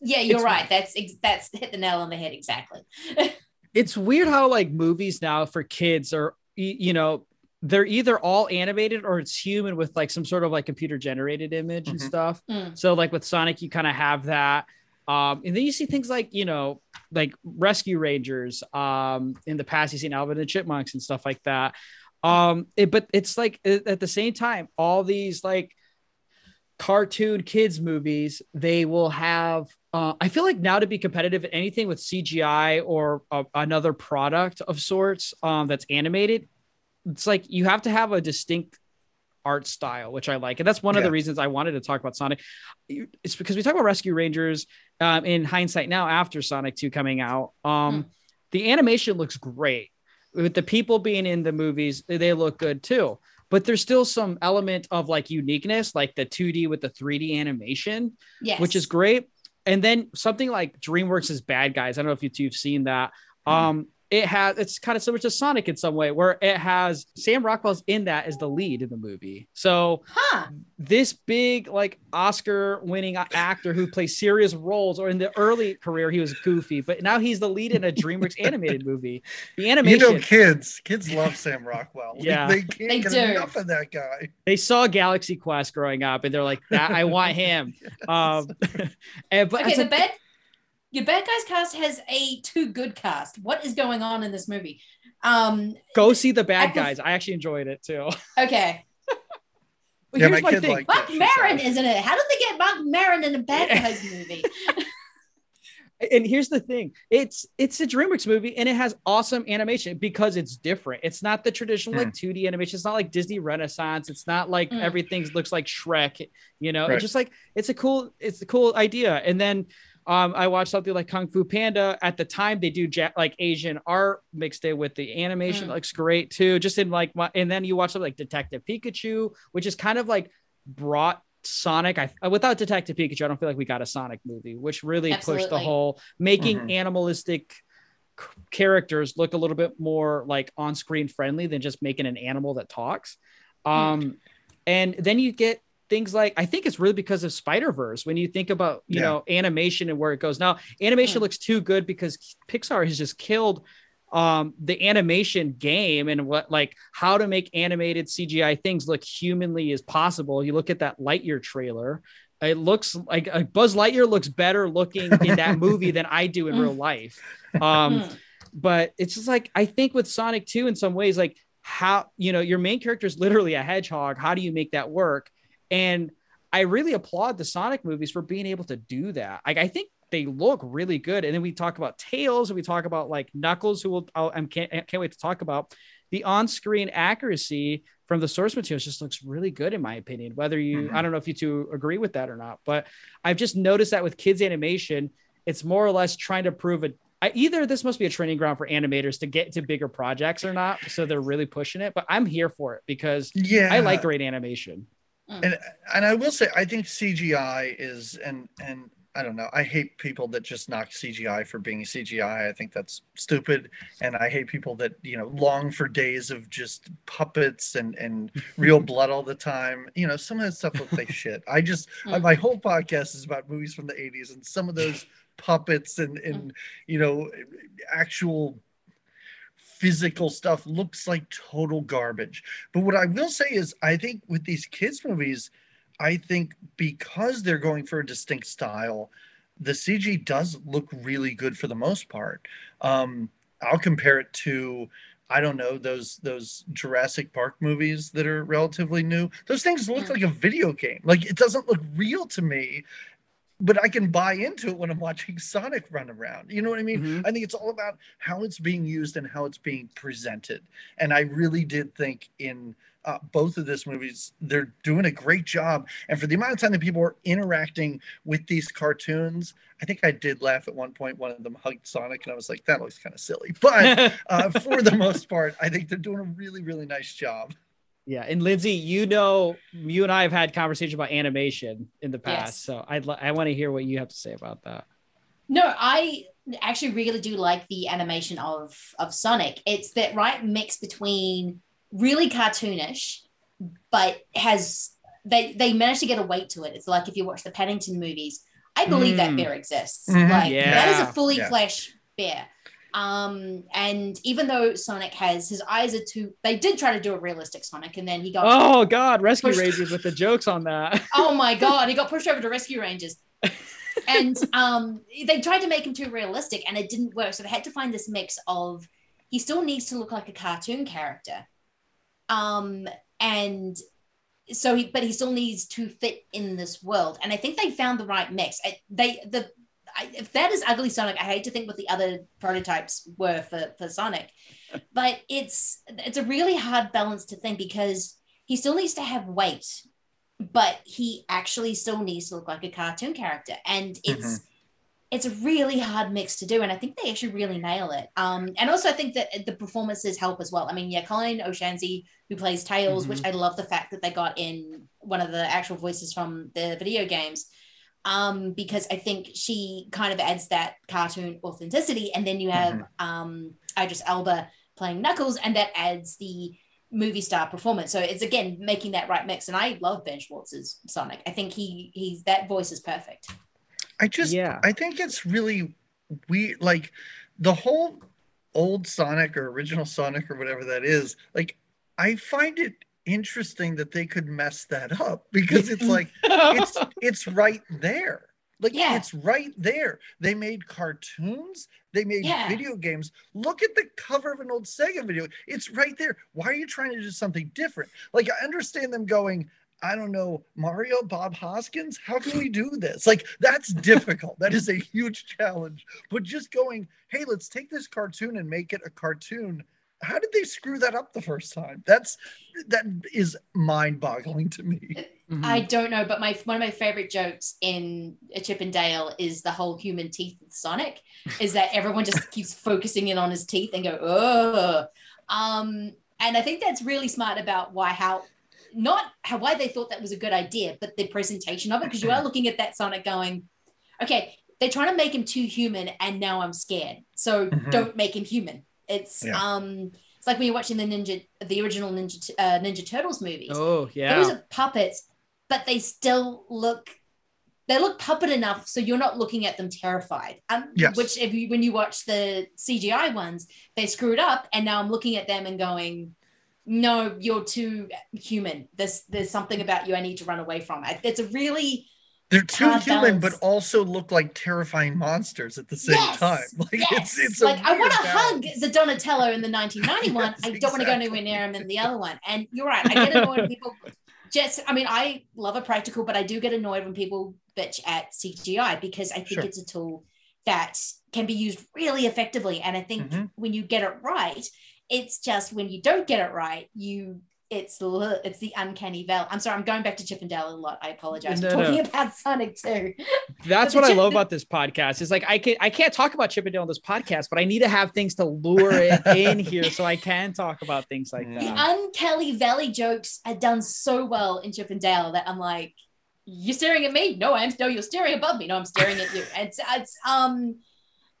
yeah, you're It's- right. That's ex- that's hit the nail on the head exactly. *laughs* it's weird how like movies now for kids are you know they're either all animated or it's human with like some sort of like computer generated image and Mhm. stuff Mm. so like with sonic you kind of have that um and then you see things like you know like rescue rangers um in the past you've seen alvin and the chipmunks and stuff like that um it, but it's like a- at the same time all these like cartoon kids movies they will have uh, i feel like now to be competitive at anything with cgi or a, another product of sorts um, that's animated it's like you have to have a distinct art style which i like and that's one of the reasons i wanted to talk about sonic. It's because we talk about rescue rangers um, in hindsight now after sonic 2 coming out um, the animation looks great with the people being in the movies they look good too but there's still some element of like uniqueness like the 2d with the 3d animation Yes. which is great. And then something like dreamworks' bad guys i don't know if you two have seen that. Um it has it's kind of similar to sonic in some way where it has sam rockwell's in that as the lead in the movie so Huh. this big like oscar winning actor who plays serious roles or in the early career he was goofy but now he's the lead in a dreamworks animated movie the *laughs* You animation know, kids, kids love Sam Rockwell. Like, Yeah. they can't They get do. enough of that guy. they saw Galaxy Quest growing up, and they're like, "That I want him." *laughs* Um, *laughs* and but Okay, the a- bad your bad guys cast has a too good cast. What is going on in this movie? Um, go see the bad I pref- guys. I actually enjoyed it too. *laughs* okay. But Yeah, here's my my thing. liked Mark it, Maron isn't it. How did they get Marc Maron in a bad guys movie? *laughs* *laughs* and here's the thing it's it's a dreamworks movie and it has awesome animation because it's different it's not the traditional like 2d animation it's not like disney renaissance it's not like Mm. everything looks like shrek you know Right. it's just like it's a cool it's a cool idea and then um, I watched something like Kung Fu Panda. At the time, they do ja- like Asian art mixed in with the animation. Mm. Looks great too. Just in like, my, and then you watch something like Detective Pikachu, which is kind of like brought Sonic. I without Detective Pikachu, I don't feel like we got a Sonic movie, which really pushed the whole making Mhm. animalistic c- characters look a little bit more like on-screen friendly than just making an animal that talks. Um, and then you get things like I think it's really because of Spider Verse. When you think about you Yeah. know animation and where it goes now, animation Mm. looks too good because Pixar has just killed um the animation game and what like how to make animated CGI things look humanly as possible. You look at that Lightyear trailer. It looks like uh, Buzz Lightyear looks better looking in that *laughs* movie than I do in Mm. real life. Um, Mm. but it's just like I think with Sonic 2 in some ways, like how you know your main character is literally a hedgehog. How do you make that work? And I really applaud the Sonic movies for being able to do that. Like I think they look really good. And then we talk about Tails, and we talk about like Knuckles, who will I'll, I can't I can't wait to talk about. The on-screen accuracy from the source materials just looks really good in my opinion. Whether you, Mhm. I don't know if you two agree with that or not, but I've just noticed that with kids animation, it's more or less trying to prove it. Either this must be a training ground for animators to get to bigger projects or not, so they're really pushing it. But I'm here for it because Yeah, I like great animation. And and I will say I think CGI is and and I don't know I hate people that just knock CGI for being CGI. I think that's stupid, and I hate people that you know long for days of just puppets and and *laughs* real blood all the time. You know some of that stuff looks like *laughs* shit. I just Mm. my whole podcast is about movies from the '80s and some of those *laughs* puppets and and you know actual physical stuff looks like total garbage. But what I will say is, I think with these kids' movies, I think because they're going for a distinct style, the CG does look really good for the most part. Um, I'll compare it to, I don't know, those those Jurassic Park movies that are relatively new. Those things look Mm. like a video game. Like it doesn't look real to me, but I can buy into it when I'm watching Sonic run around. You know what I mean? Mhm. I think it's all about how it's being used and how it's being presented. And I really did think in uh, both of these movies, they're doing a great job. And for the amount of time that people are interacting with these cartoons, I think I did laugh at one point. One of them hugged Sonic, and I was like, that looks kind of silly. But *laughs* uh, for the most part, I think they're doing a really, really nice job. Yeah, and Lindsay, you know, you and I have had conversation about animation in the past, Yes. so I'd li- I want to hear what you have to say about that. No, I actually really do like the animation of of Sonic. It's that right mix between really cartoonish, but has they they managed to get a weight to it. It's like if you watch the Paddington movies, I believe that Mm. bear exists. Mhm. Like that is a fully Yeah. flesh bear. Um, and even though Sonic has his eyes are too, they did try to do a realistic Sonic, and then he got Oh God, Rescue Push- Rangers with the jokes on that. *laughs* oh my *laughs* god, he got pushed over to Rescue Rangers. and *laughs* um, they tried to make him too realistic, and it didn't work. So they had to find this mix of he still needs to look like a cartoon character, um, and so he, but he still needs to fit in this world. And I think they found the right mix. They the I, if that is ugly Sonic, I hate to think what the other prototypes were for for Sonic, *laughs* but it's it's a really hard balance to think because he still needs to have weight but he actually still needs to look like a cartoon character. And it's it's a really hard mix to do and i think they actually really nail it. Um and also i think that the performances help as well. I mean yeah Colleen O'Shaughnessey who plays tails which i love the fact that they got in one of the actual voices from the video games um because i think she kind of adds that cartoon authenticity and then you have um idris elba playing knuckles and that adds the movie star performance. So it's again making that right mix. And I love Ben Schwartz's Sonic. I think he he's that voice is perfect. I just, Yeah. I think it's really weird. Like the whole old Sonic or original Sonic or whatever that is, like, I find it interesting that they could mess that up *laughs* because it's like, it's, *laughs* it's right there. Like, Yeah. it's right there. They made cartoons, they made Yeah. video games. Look at the cover of an old Sega video. It's right there. Why are you trying to do something different? Like, I understand them going, I don't know, Mario, Bob Hoskins, how can we do this? Like, that's *laughs* difficult. that is a huge challenge. But just going, hey, let's take this cartoon and make it a cartoon. How did they screw that up the first time? That's that is mind-boggling to me. Mm-hmm. I don't know, but my one of my favorite jokes in A Chip and Dale is the whole human teeth with Sonic, is that everyone just keeps *laughs* focusing in on his teeth and go, oh. Um, and I think that's really smart about why how not how why they thought that was a good idea, but the presentation of it, because you are *clears throat* looking at that Sonic going, okay, they're trying to make him too human, and now I'm scared. So Mhm. don't make him human. It's Yeah. um it's like when you're watching the ninja the original ninja uh, ninja turtles movies Oh yeah. those are puppets but they still look they look puppet enough so you're not looking at them terrified. Um, Yes. Which if you when you watch the CGI ones, they screwed up, and now I'm looking at them and going, "No, you're too human. There's there's something about you I need to run away from." I- It's a really They're too hard human, but also look like terrifying monsters at the same Yes, time. *laughs* Like yes. it's it's like I want to hug the Donatello in the 1991. Yes, *laughs* I don't want to go anywhere near him in the other one. And you're right. I get annoyed when people just. I mean, I love a practical, but I do get annoyed when people bitch at CGI because I think Sure. it's a tool that can be used really effectively. And I think Mhm. when you get it right, it's just when you don't get it right, you. It's it's the uncanny valley. I'm sorry, I'm going back to Chip and Dale a lot. I apologize. No, I'm talking no. about Sonic too. *laughs* That's what the I love about this podcast. Is like I can I can't talk about Chip and Dale on this podcast, but I need to have things to lure it *laughs* in here so I can talk about things like Yeah. the uncanny valley jokes are done so well in Chip and Dale that I'm like, you're staring at me. No, I'm no, you're staring above me. No, I'm staring at you. And it's, it's um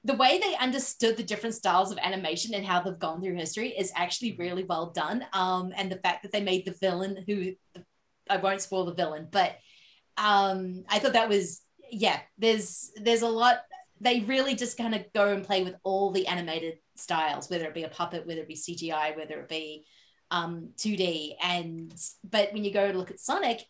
the way they understood the different styles of animation and how they've gone through history is actually really well done. Um, and the fact that they made the villain who I won't spoil the villain, but um, I thought that was yeah. There's there's a lot. They really just kind of go and play with all the animated styles, whether it be a puppet, whether it be CGI, whether it be um 2D. And but when you go to look at Sonic,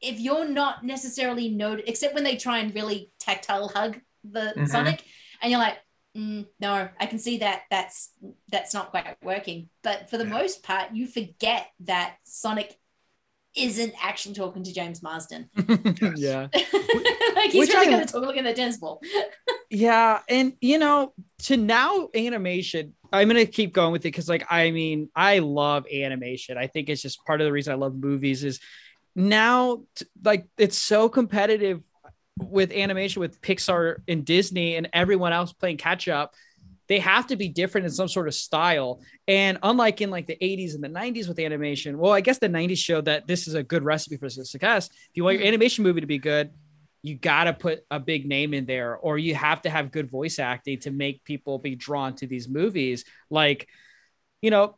if you're not necessarily noted, except when they try and really tactile hug the Mhm. Sonic, and you're like, mm, no, I can see that that's that's not quite working. But for the Yeah. most part, you forget that Sonic isn't actually talking to James Marsden. *laughs* yeah. *laughs* like he's Which really I- going to talk looking at the tennis ball. *laughs* Yeah, and you know, to now animation, I'm gonna keep going with it because, like, I mean, I love animation. I think it's just part of the reason I love movies. Is now, t- like, it's so competitive with animation with Pixar and Disney and everyone else playing catch up. They have to be different in some sort of style. And unlike in like the 80s and the 90s with animation, well, I guess the 90s showed that this is a good recipe for success. If you want your hmm. animation movie to be good, you got to put a big name in there or you have to have good voice acting to make people be drawn to these movies like you know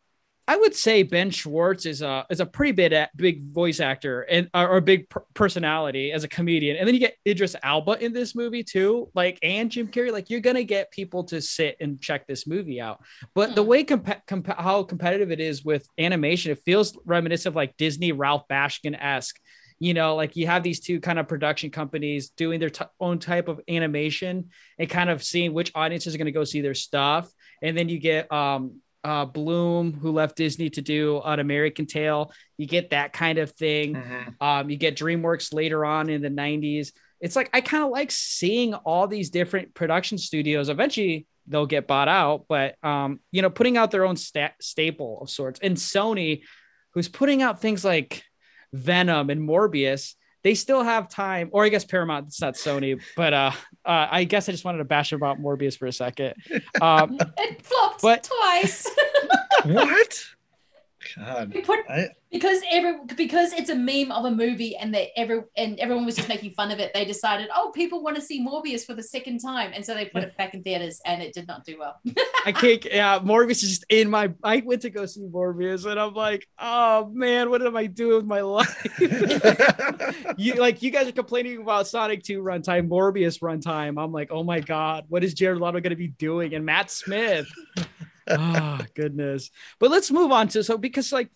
i would say ben schwartz is a is a pretty big big voice actor and or a big per- personality as a comedian. And then you get idris elba in this movie too like and jim carrey. Like you're gonna get people to sit and check this movie out. But the Hmm. way comp- comp- how competitive it is with animation it feels reminiscent of like disney ralph bakshi-esque. You know like you have these two kind of production companies doing their t- own type of animation and kind of seeing which audiences are going to go see their stuff. And then you get um uh bluth who left disney to do an american tail. You get that kind of thing. Mhm. um you get dreamworks later on in the 90s it's like i kind of like seeing all these different production studios. Eventually they'll get bought out but um you know putting out their own sta- staple of sorts. And sony who's putting out things like Venom and Morbius, they still have time. Or I guess Paramount, it's not Sony, but uh, uh I guess I just wanted to bash about Morbius for a second. *laughs* Um, It flopped But- twice. *laughs* *laughs* what? God. Put I, because every because it's a meme of a movie and they every and everyone was just making fun of it. They decided, oh, people want to see Morbius for the second time, and so they put it back in theaters, and it did not do well. I can't. Yeah, Morbius is just in my. I went to go see Morbius, and I'm like, oh man, what am I doing with my life? *laughs* you like you guys are complaining about Sonic 2 runtime, Morbius runtime. I'm like, oh my god, what is Jared Leto going to be doing? And Matt Smith. Oh goodness. But let's move on to so because like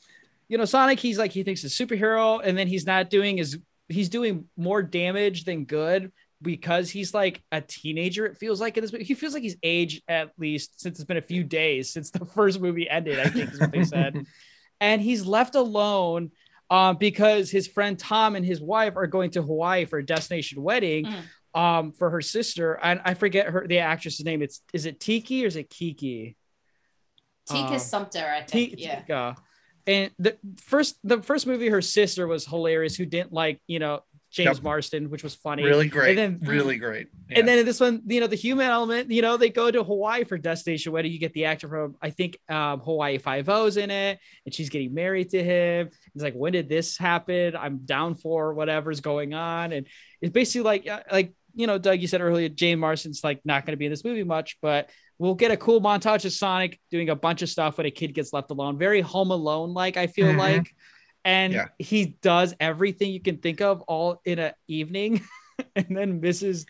you know, Sonic, he's like he thinks he's a superhero, and then he's not doing his he's doing more damage than good because he's like a teenager. It feels like in this movie. He feels like he's aged at least since it's been a few days since the *laughs* first movie ended, I think is what they said. *laughs* and he's left alone um, because his friend Tom and his wife are going to Hawaii for a destination wedding Mm. um, for her sister. And I forget her the actress's name. It's is it Tiki or is it Kiki? Tika Uh, Sumpter, I T- think. yeah. Tika. And the first the first movie, her sister was hilarious, who didn't like, you know, James Yep. Marsden, which was funny. really great. And then really great. Yeah. and then in this one, you know, the human element, you know, they go to Hawaii for destination wedding. You get the actor from, I think, um, Hawaii Five O's in it, and she's getting married to him. He's like, when did this happen? I'm down for whatever's going on, and it's basically like, uh, like you know, Doug, you said earlier, James Marsden's like not going to be in this movie much, but we'll get a cool montage of Sonic doing a bunch of stuff when a kid gets left alone. Very Home Alone like, I feel Mhm. like. and Yeah. he does everything you can think of all in an evening, *laughs* and then misses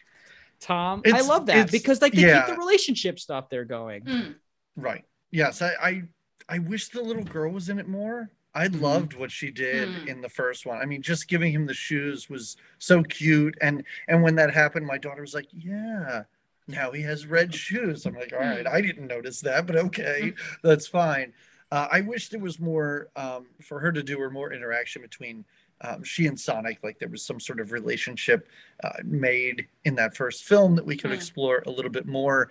Tom. I love that because like they yeah. keep the relationship stuff there going. Mm. Right. Yes. I, I I wish the little girl was in it more. I Mhm. loved what she did Mm. in the first one. I mean, just giving him the shoes was so cute. And and when that happened, my daughter was like, "Yeah, now he has red shoes." I'm like, "All right, I didn't notice that, but okay, that's fine." Uh, I wish there was more um, for her to do, or more interaction between um, she and Sonic. Like there was some sort of relationship uh, made in that first film that we could Mm. explore a little bit more.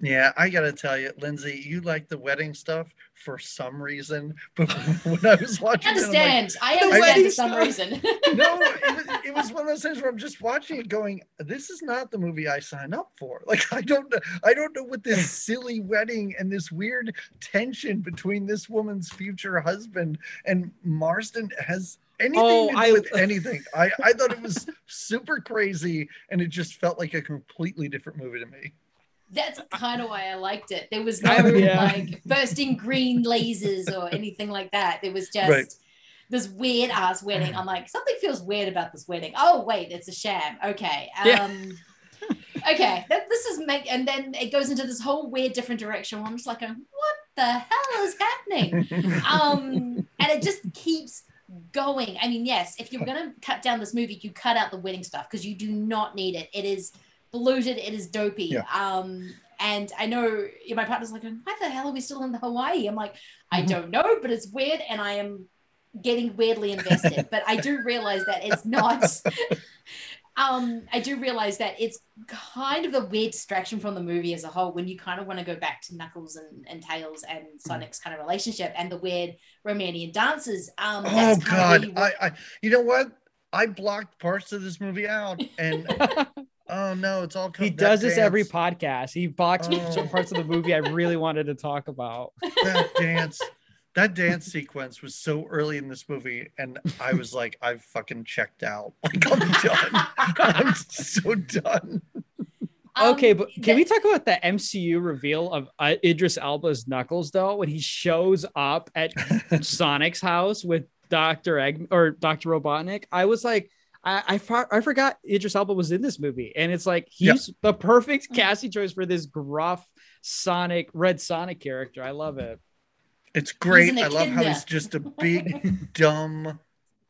Yeah, I gotta tell you, Lindsay, you like the wedding stuff for some reason, *laughs* but when I was I watching, it, like, understand. I understand for some stuff." reason. *laughs* no, *laughs* it was, it was one of those things where I'm just watching it, going, "This is not the movie I signed up for." Like, I don't know, I don't know what this silly wedding and this weird tension between this woman's future husband and Marsden has anything Oh, to do I- with anything. I I thought it was super crazy, and it just felt like a completely different movie to me. That's *laughs* kind of why I liked it. There was *laughs* no yeah. like bursting green lasers or anything like that. There was just Right. this weird ass wedding. I'm like, something feels weird about this wedding. Oh wait, it's a sham. Okay. Yeah. Um okay. That, this is make and then it goes into this whole weird different direction where I'm just like, what the hell is happening? *laughs* um and it just keeps going i mean yes if you're going to cut down this movie you cut out the wedding stuff because you do not need it it is polluted it is dopey. Yeah. um and i know my partner's like why the hell are we still in the hawaii? I'm like i Mm-hmm. don't know but it's weird and i am getting weirdly invested. *laughs* But i do realize that it's not. *laughs* Um i do realize that it's kind of a weird distraction from the movie as a whole when you kind of want to go back to knuckles and, and tails and sonic's kind of relationship and the weird romanian dances. Um Oh God, really I, I, you know what? I blocked parts of this movie out, and *laughs* oh no, it's all. Coming. He does this every podcast. He blocks Oh. some parts of the movie I really wanted to talk about. that dance that dance sequence was so early in this movie and i was like i've fucking checked out *laughs* like i'm done i'm so done Um, okay, but can the- we talk about the MCU reveal of uh, Idris Elba's Knuckles though when he shows up at *laughs* Sonic's house with Doctor Egg or Doctor Robotnik? I was like, I I, for- I forgot Idris Elba was in this movie, and it's like he's the perfect casting choice for this gruff Sonic Red Sonic character. I love it. it's great i love how he's just a big *laughs* dumb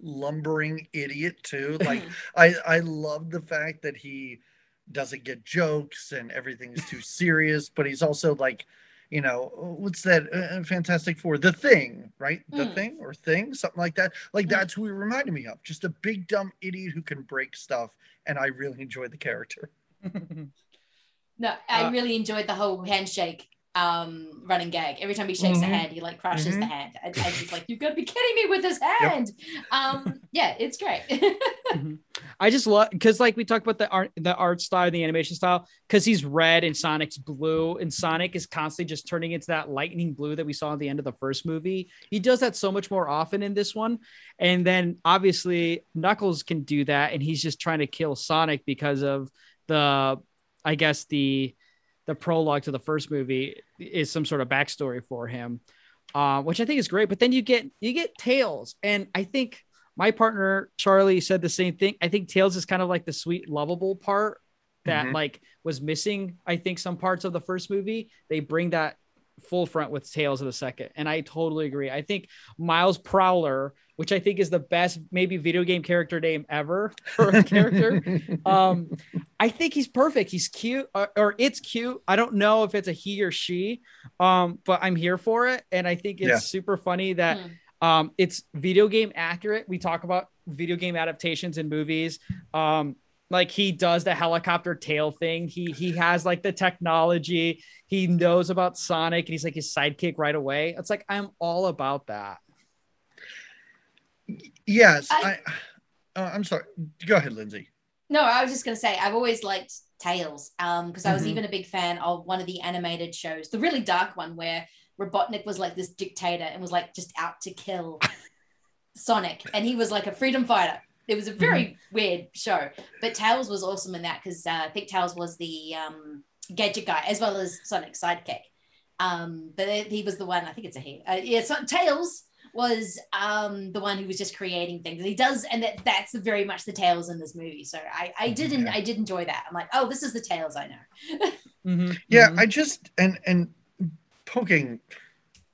lumbering idiot too like *clears throat* i i love the fact that he doesn't get jokes and everything is too serious but he's also like you know what's that uh, fantastic four the thing right the Hmm. thing or thing something like that like that's who he reminded me of just a big dumb idiot who can break stuff and i really enjoyed the character *laughs* No, I Uh, really enjoyed the whole handshake um running gag. Every time he shakes Mhm. the hand, he like crushes the Mhm. hand. And, and he's like, You've got to be kidding me with this hand. Um, yeah, it's great. *laughs* I just love because like we talked about the art, the art style, the animation style, because he's red and Sonic's blue, and Sonic is constantly just turning into that lightning blue that we saw at the end of the first movie. He does that so much more often in this one, and then obviously Knuckles can do that, and he's just trying to kill Sonic because of the, I guess the, the prologue to the first movie is some sort of backstory for him, uh, which I think is great. But then you get you get Tails, and I think my partner Charlie said the same thing. I think Tails is kind of like the sweet, lovable part that Mhm. like was missing. I think some parts of the first movie they bring that full front with Tails in the second, and I totally agree. I think Miles Prowler, which I think is the best maybe video game character name ever for a character. *laughs* um, I think he's perfect. He's cute, or, or it's cute. I don't know if it's a he or she, um, but I'm here for it, and I think it's Yeah. super funny that Hmm. Um, it's video game accurate. We talk about video game adaptations in movies. Um, like he does the helicopter tail thing. He he has like the technology. He knows about Sonic, and he's like his sidekick right away. It's like I'm all about that. yes I- i, uh, i'm sorry go ahead lindsay no, I was just gonna say I've always liked Tails. Um, because I was Mhm. even a big fan of one of the animated shows, the really dark one where Robotnik was like this dictator and was like just out to kill Sonic, and he was like a freedom fighter. It was a very weird show, but Tails was awesome in that because uh, I think Tails was the um, gadget guy as well as Sonic's sidekick. Um, but he was the one. I think it's a he. Uh, yeah, so, Tails was um the one who was just creating things. And he does, and that that's very much the Tails in this movie. So I I didn't I did enjoy that. I'm like, oh, this is the Tails I know. *laughs* Mm-hmm. Yeah, I just and and poking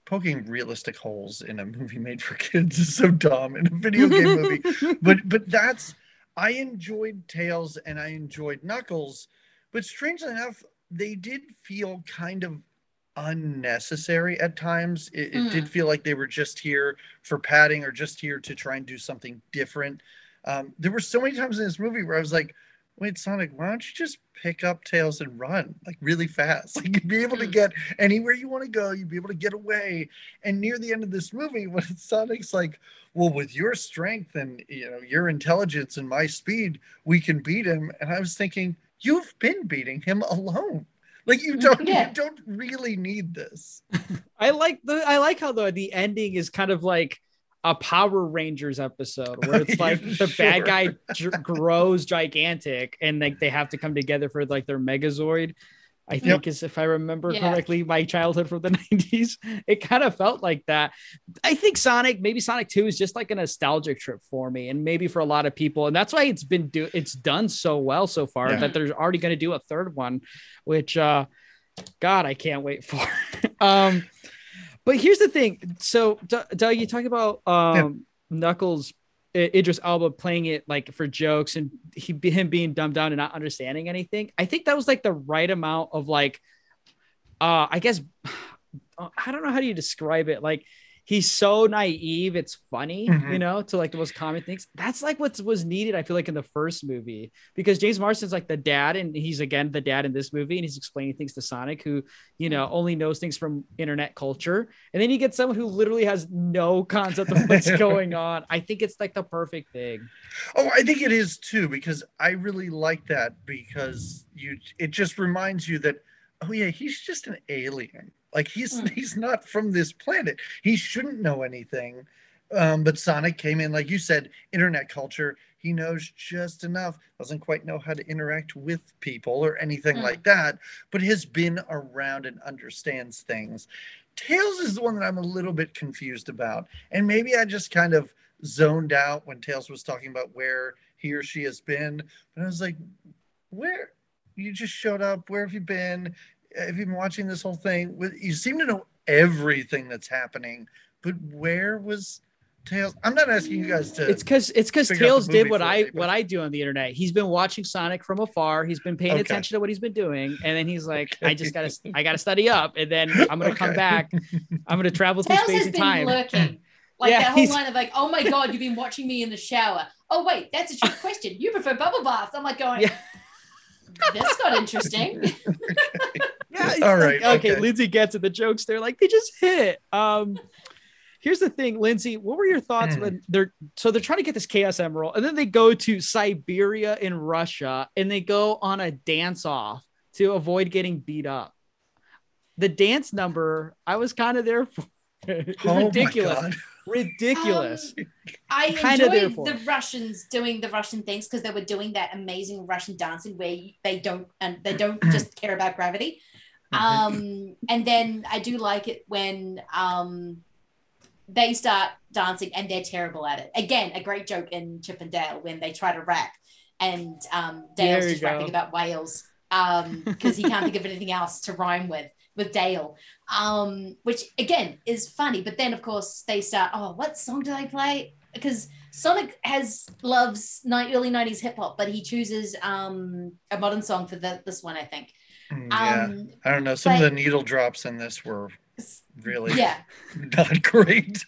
poking realistic holes in a movie made for kids is so dumb in a video game movie. *laughs* But but that's I enjoyed Tails and I enjoyed Knuckles, but strangely enough, they did feel kind of unnecessary at times. It, it did Mm. feel like they were just here for padding or just here to try and do something different. Um, there were so many times in this movie where I was like, wait, Sonic, why don't you just pick up Tails and run like really fast? *laughs* Like you'd be able to get anywhere you want to go, you'd be able to get away. And near the end of this movie, *laughs* when Sonic's like, well, with your strength and you know your intelligence and my speed, we can beat him. And I was thinking, you've been beating him alone. *laughs* Like you mm, don't Yeah. you don't really need this. I like the I like how the the ending is kind of like a Power Rangers episode where *laughs* it's like the bad guy j- grows gigantic and like they have to come together for like their Megazord. I think is if I remember Yeah. correctly, my childhood from the *laughs* 90s. It kind of felt like that. I think Sonic, maybe Sonic 2 is just like a nostalgic trip for me, and maybe for a lot of people. And that's why it's been do it's done so well so far Yeah. that they're already going to do a third one, which uh God, I can't wait for. *laughs* um but here's the thing. So, Doug, you talk about um, Knuckles, I- Idris Elba playing it like for jokes and he him being dumbed down and not understanding anything. I think that was like the right amount of like, uh, I guess, *sighs* I don't know how do you describe it. Like, he's so naive, it's funny, Mhm. you know, to like the most common things. That's like what was needed. I feel like in the first movie because James Marsden's like the dad, and he's again the dad in this movie, and he's explaining things to Sonic, who you know only knows things from internet culture, and then you get someone who literally has no concept of what's *laughs* going on. I think it's like the perfect thing. Oh, I think it is too because I really like that because you it just reminds you that oh yeah, he's just an alien. Like he's Mm. he's not from this planet. He shouldn't know anything. Um, but Sonic came in, like you said, internet culture. He knows just enough. Doesn't quite know how to interact with people or anything Mm. like that, but has been around and understands things. Tails is the one that I'm a little bit confused about, and maybe I just kind of zoned out when Tails was talking about where he or she has been. But I was like, where you just showed up? Where have you been? Have you been watching this whole thing? With you seem to know everything that's happening, but where was Tails? I'm not asking you guys to. It's because it's because figure out the Tails did what I me, but- what I do on the internet. He's been watching Sonic from afar. He's been paying Okay. attention to what he's been doing, and then he's like, "I just gotta I gotta study up, and then I'm gonna come back. I'm gonna travel through Tails space has and been time." lurking. *laughs* Like Yeah, that whole he's- line of like, oh my god, you've been watching me in the shower. Oh wait, that's a trick question. You prefer bubble baths. I'm like going, *laughs* Yeah. This got interesting. *laughs* Yeah, it's All like, okay, okay. Lindsay gets it. The jokes they're like they just hit. Um, here's the thing, Lindsay. What were your thoughts Hmm. when they're so they're trying to get this Chaos Emerald, and then they go to Siberia in Russia, and they go on a dance off to avoid getting beat up. The dance number, I was kind of there for. It's oh ridiculous, my god! Ridiculous. Um, I Kinda enjoyed for the. Russians doing the Russian things because they were doing that amazing Russian dancing where they don't and they don't *clears throat* just care about gravity. Mm-hmm. Um, and then I do like it when um, they start dancing and they're terrible at it. Again, a great joke in Chip and Dale when they try to rap and um, Dale's There you just rapping go. about whales because he can't think of anything else to rhyme with with Dale, um, which again is funny. But then of course they start. Oh, what song do they play? Because Sonic has loves ni- early '90s hip hop, but he chooses um, a modern song for the, this one, I think. Mm, Yeah, Um, I don't know. Some of the needle drops in this were really yeah. *laughs* not great.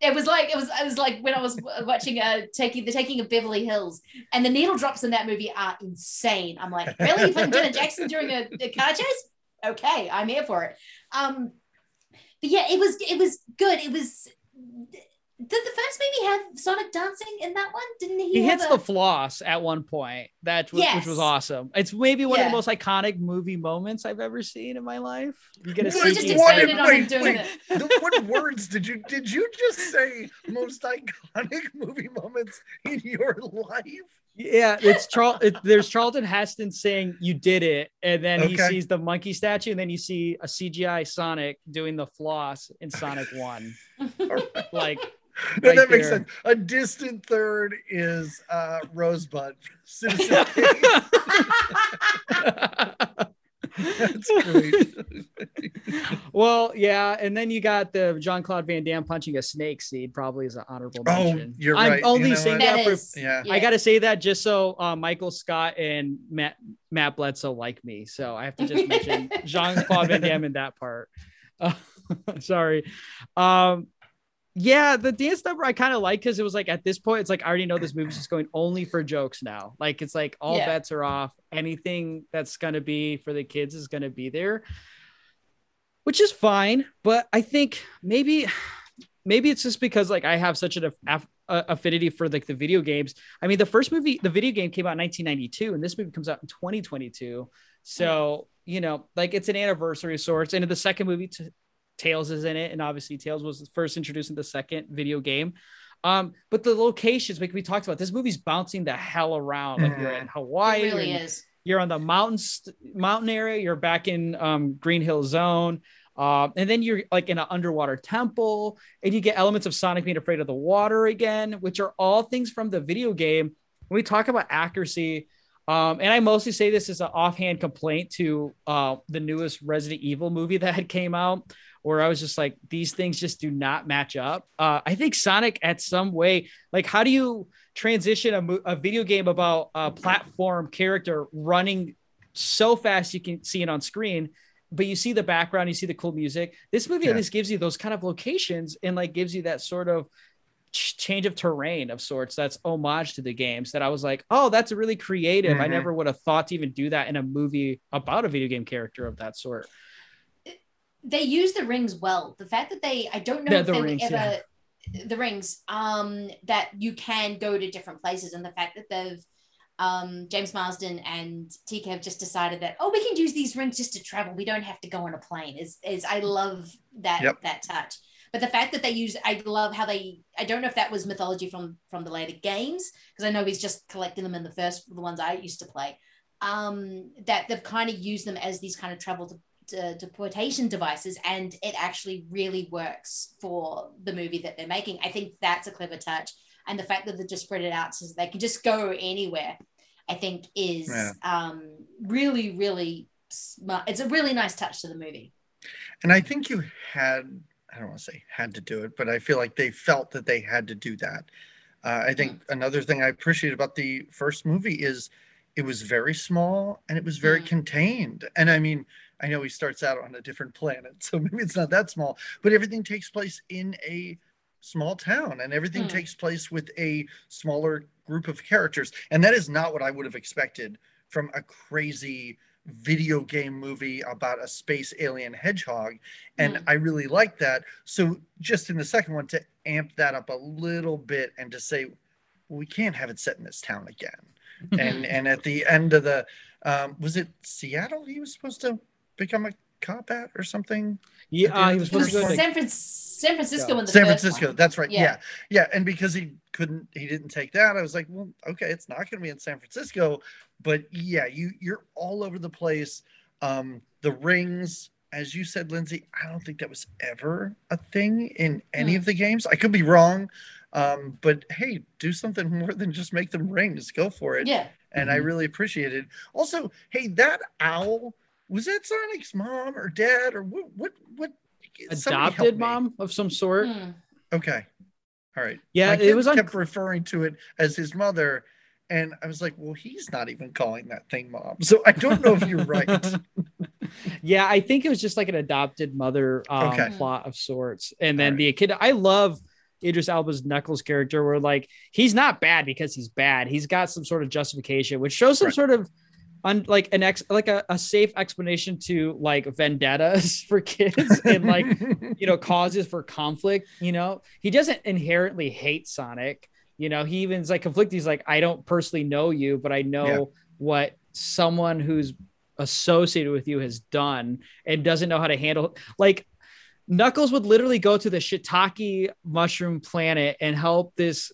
it was like it was it was like when I was watching uh taking the taking of Beverly Hills and the needle drops in that movie are insane. I'm like, really? You putting Janet Jackson during a, a car chase? Okay, I'm here for it. Um, but yeah, it was it was good. It was the, the first movie he have Sonic dancing in that one? Didn't he? He hits a- the floss at one point. That was, which was awesome. It's maybe one of the most iconic movie moments I've ever seen in my life. You get a We just CGI expanded on him wait, doing wait. it. The- what words did you did you just say? Most iconic *laughs* movie moments in your life? Yeah, it's Charl. It, there's Charlton Heston saying "You did it," and then he sees the monkey statue, and then you see a CGI Sonic doing the floss in Sonic One. *laughs* Like, Right that makes sense. A distant third is uh, Rosebud. *laughs* *laughs* Citizen Kane. That's great. *laughs* well, yeah, and then you got the Jean Claude Van Damme punching a snake seed. Probably is an honorable mention. Oh, you're I'm right. You only know saying what? that, That for. is- Yeah. I got to say that just so uh, Michael Scott and Matt Matt Bledsoe like me, so I have to just mention *laughs* Jean Claude Van Damme in that part. Uh, *laughs* sorry. Um, yeah, the dance number I kind of like because it was like at this point, it's like I already know this movie's just going only for jokes now. Like it's like all Yeah. bets are off. Anything that's gonna be for the kids is gonna be there, which is fine. But I think maybe maybe it's just because like I have such an aff- uh, affinity for like the video games. I mean, the first movie, the video game came out in 1992, and this movie comes out in 2022. So you know, like it's an anniversary of sorts. And in the second movie, t- Tails is in it, and obviously Tails was first introduced in the second video game. Um, but the locations, like we talked about, this movie's bouncing the hell around. Like you're in Hawaii, It really you're in- is. you're on the mountains mountain area you're back in um, green hill zone um, and then you're like in an underwater temple and you get elements of sonic being afraid of the water again which are all things from the video game when we talk about accuracy um, and i mostly say this as an offhand complaint to uh, the newest resident evil movie that had came out where i was just like these things just do not match up uh, i think sonic at some way like how do you transition a, mo- a video game about a platform character running so fast you can see it on screen but you see the background you see the cool music this movie Yeah. at least gives you those kind of locations and like gives you that sort of ch- change of terrain of sorts that's homage to the games that i was like oh that's really creative i Mhm. never would have thought to even do that in a movie about a video game character of that sort they use the rings well. The fact that they, I don't know Yeah, if the they rings, would ever, the rings, um, that you can go to different places, and the fact that they've, um, James Marsden and Tika have just decided that oh, we can use these rings just to travel. We don't have to go on a plane. Is is I love that Yep. that touch. But the fact that they use, I love how they. I don't know if that was mythology from from the later games because I know he's just collecting them in the first the ones I used to play. Um, that they've kind of used them as these kind of travel to deportation devices and it actually really works for the movie that they're making i think that's a clever touch and the fact that they just spread it out so they can just go anywhere i think is Yeah. um really really smart it's a really nice touch to the movie And I think you had, I don't want to say had to do it, but I feel like they felt that they had to do that. Uh, I think another thing I appreciate about the first movie is it was very small and it was very Mm. contained. And I mean, I know he starts out on a different planet, *laughs* so maybe it's not that small, but everything takes place in a small town and everything Mm. takes place with a smaller group of characters. And that is not what I would have expected from a crazy video game movie about a space alien hedgehog and Mm. i really like that so just in the second one to amp that up a little bit and to say well, we can't have it set in this town again *laughs* and and at the end of the um was it seattle he was supposed to become a cop at or something yeah At uh, he was supposed to go to san, Fran- san francisco in the San Francisco. one. That's right. Yeah. Yeah. yeah. And because he couldn't, he didn't take that. I was like, well, okay, it's not going to be in San Francisco, but yeah, you you're all over the place. Um, the rings, as you said, Lindsay, I don't think that was ever a thing in any Hmm. of the games. I could be wrong, um, but hey, do something *laughs* more than just make them rings. Go for it. yeah And I Mhm. really appreciate it. Also, hey, that owl was that Sonic's mom or dad or what? What? What? somebody help adopted me. mom of some sort Mm. Okay. All right. Yeah, My it was un- kept referring to it as his mother. And I was like, well, he's not even calling that thing mom. So I don't know if you're right. *laughs* yeah, I think it was just like an adopted mother um, Okay. plot of sorts. And then Alright. the kid, I love Idris Elba's Knuckles character, where like he's not bad because he's bad. He's got some sort of justification, which shows some Right. sort of on like an ex like a, a safe explanation to like vendettas *laughs* for kids and like you know *laughs* causes for conflict you know? He doesn't inherently hate sonic you know? He even's like conflicted. He's like i don't personally know you but i know Yeah. what someone who's associated with you has done and doesn't know how to handle like Knuckles would literally go to the shiitake mushroom planet and help this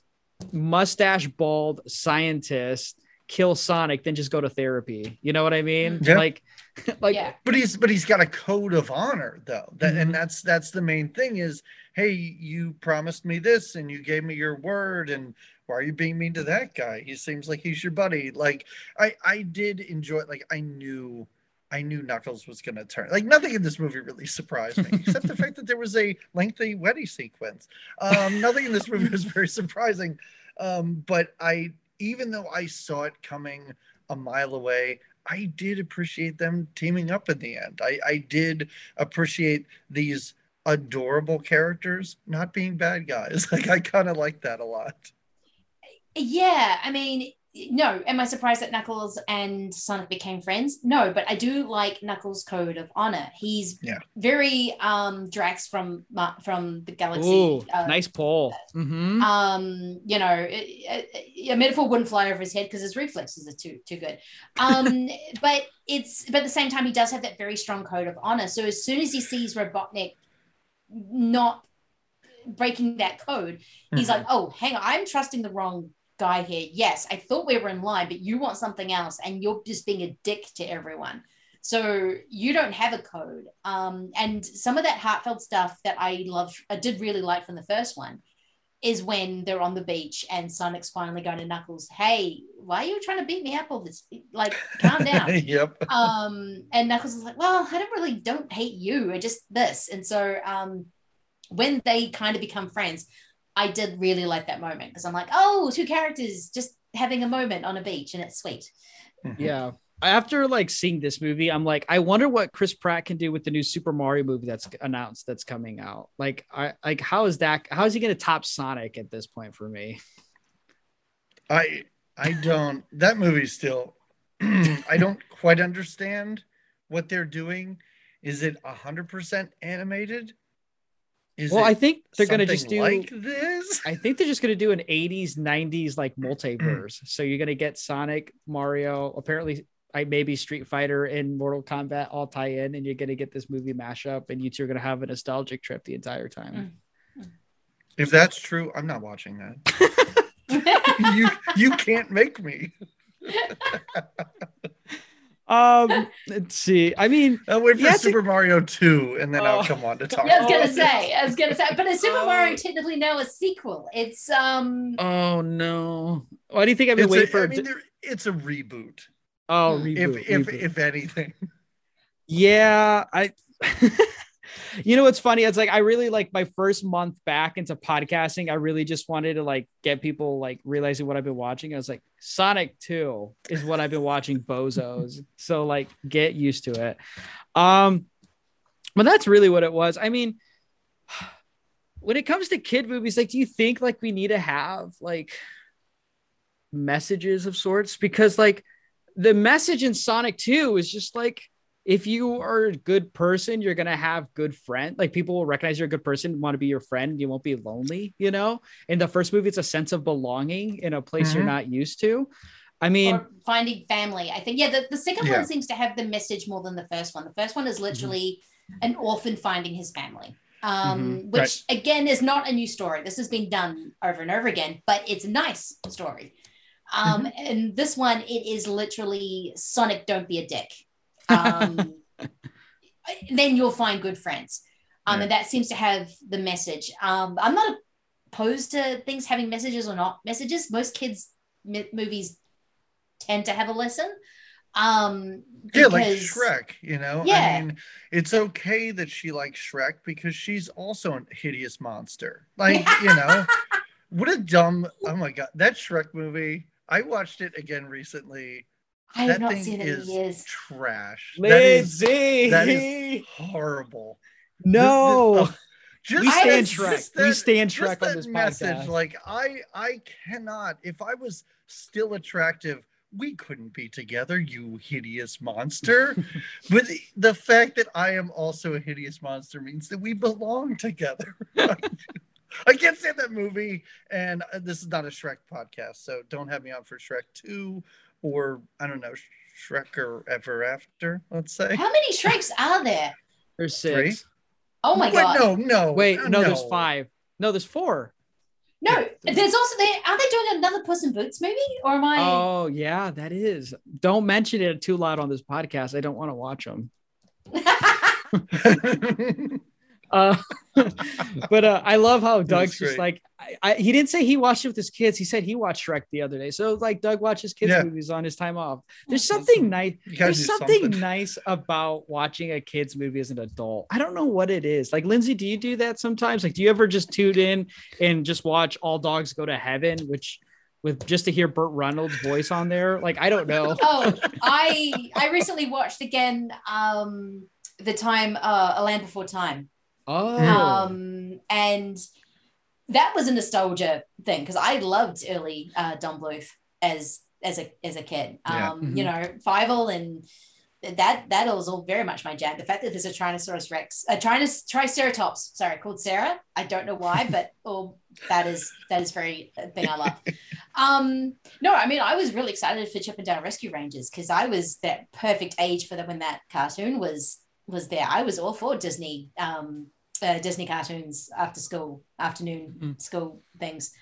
mustache bald scientist kill Sonic, then just go to therapy. You know what I mean? Yeah. Like, *laughs* like yeah. but he's but he's got a code of honor though that Mhm. and that's that's the main thing is hey you promised me this and you gave me your word and why are you being mean to that guy he seems like he's your buddy like i i did enjoy like i knew i knew knuckles was going to turn like nothing in this movie really surprised me except the *laughs* fact that there was a lengthy wedding sequence um nothing in this movie was very surprising um but i even though i saw it coming a mile away I did appreciate them teaming up in the end. I, I did appreciate these adorable characters not being bad guys. *laughs* Like I kind of like that a lot. Yeah, I mean, no. Am I surprised that Knuckles and Sonic became friends? No, but I do like Knuckles' code of honor. He's Yeah. very um Drax from from the Galaxy. ooh, uh, nice poll. Mhm. Um, you know, it- it- a metaphor wouldn't fly over his head because his reflexes are too too good. Um, *laughs* but it's but at the same time, he does have that very strong code of honor. So as soon as he sees Robotnik not breaking that code, he's Mhm. like, "Oh, hang on, I'm trusting the wrong guy here. Yes, I thought we were in line, but you want something else, and you're just being a dick to everyone." So you don't have a code. Um, and some of that heartfelt stuff that I love, I did really like from the first one, is when they're on the beach and Sonic's finally going to Knuckles, hey, why are you trying to beat me up all this? Like, calm down. *laughs* yep. um, and Knuckles is like, well, I don't really don't hate you, I just this. And so um, when they kind of become friends, I did really like that moment because I'm like, oh, two characters just having a moment on a beach and it's sweet. Mm-hmm. Yeah. After like seeing this movie, I'm like, I wonder what Chris Pratt can do with the new Super Mario movie that's announced that's coming out. Like, I like how is that? How is he going to top Sonic at this point for me? I I don't that movie still *clears throat* I don't quite understand what they're doing. Is it hundred percent animated? Is well, I think they're going to just do like this. I think they're just going to do an 80s, 90s like Mm. multiverse. so you're going to get Sonic, Mario, apparently, I maybe Street Fighter and Mortal Kombat all tie in, and you're going to get this movie mashup, and you two are going to have a nostalgic trip the entire time. If that's true, I'm not watching that. *laughs* you you can't make me. *laughs* Um, let's see. I mean, *laughs* I'll wait for Yeah, it's a- Super Mario 2 and then Oh. I'll come on to *laughs* talk. Yeah, I was gonna about it. say, I was gonna say, but is Super Oh. Mario technically now a sequel? It's um oh no. Why do you think I've been It's a- waiting for? I a mean, there- it's a reboot. oh, if- If reboot, if if anything. Yeah, I. *laughs* you know what's funny? It's like I really like my first month back into podcasting. I really just wanted to like get people like realizing what I've been watching. I was like, Sonic Two is what I've been watching. Bozos. so like, get used to it. Um, but that's really what it was. I mean, when it comes to kid movies, like, do you think like we need to have like messages of sorts? Because like the message in Sonic 2 is just like if you are a good person, you're gonna have good friend. Like people will recognize you're a good person, want to be your friend. You won't be lonely, you know. In the first movie, it's a sense of belonging in a place you're Mhm. not used to. I mean, or finding family. I think yeah, the, the second Yeah. one seems to have the message more than the first one. The first one is literally an orphan finding his family. Um, which again is not a new story. This has been done over and over again, but it's a nice story. Um, and this one, it is literally Sonic, don't be a dick. Um, *laughs* then you'll find good friends. Um, Yeah. and that seems to have the message. Um, I'm not opposed to things having messages or not messages. Most kids' mi- movies tend to have a lesson. Um, Yeah, like Shrek, you know? Yeah. I mean, it's okay that she likes Shrek because she's also a hideous monster. Like, *laughs* you know, what a dumb oh my god, that Shrek movie. I watched it again recently. I have that not thing seen it in is years. trash. That is, Lindsay, that is *laughs* horrible. no. The- the- oh, just we stand have- Shrek. we stand just Shrek on this message podcast. like i i cannot if i was still attractive we couldn't be together, you hideous monster. *laughs* but the, the fact that I am also a hideous monster means that we belong together. *laughs* I can't stand that movie, and uh, this is not a Shrek podcast, so don't have me on for Shrek Two or I don't know Shrek or Ever After. Let's say. How many Shreks *laughs* are there? There's six. Three? Oh my Wait, god! no, no. Wait, uh, no, there's five. No, there's four. No, there's also there. Are they doing another Puss in Boots movie, or am I? Oh yeah, that is. Don't mention it too loud on this podcast. I don't want to watch them. *laughs* *laughs* Uh, *laughs* but uh, I love how Doug's just like I, I, he didn't say he watched it with his kids. He said he watched Shrek the other day. So like Doug watches kids Yeah. movies on his time off. There's something nice. There's something, something. *laughs* nice about watching a kids movie as an adult. I don't know what it is. Like Lindsay, do you do that sometimes? Like, do you ever just tune in and just watch All Dogs Go to Heaven, which with just to hear Burt Reynolds' voice on there? Like, I don't know. *laughs* oh, I I recently watched again um the time uh A Land Before Time. Oh, Um and that was a nostalgia thing because I loved early uh Don Bluth as as a as a kid. Yeah. Um, you know, Fievel and that that was all very much my jam. The fact that there's a Tyrannosaurus Rex, a Trinos, Triceratops, sorry, called Sarah. I don't know why, but *laughs* oh, that is that is very a thing I love. Um, no, I mean I was really excited for Chip and Dale Rescue Rangers because I was that perfect age for that when that cartoon was was there. I was all for Disney um uh, Disney cartoons after school afternoon school things.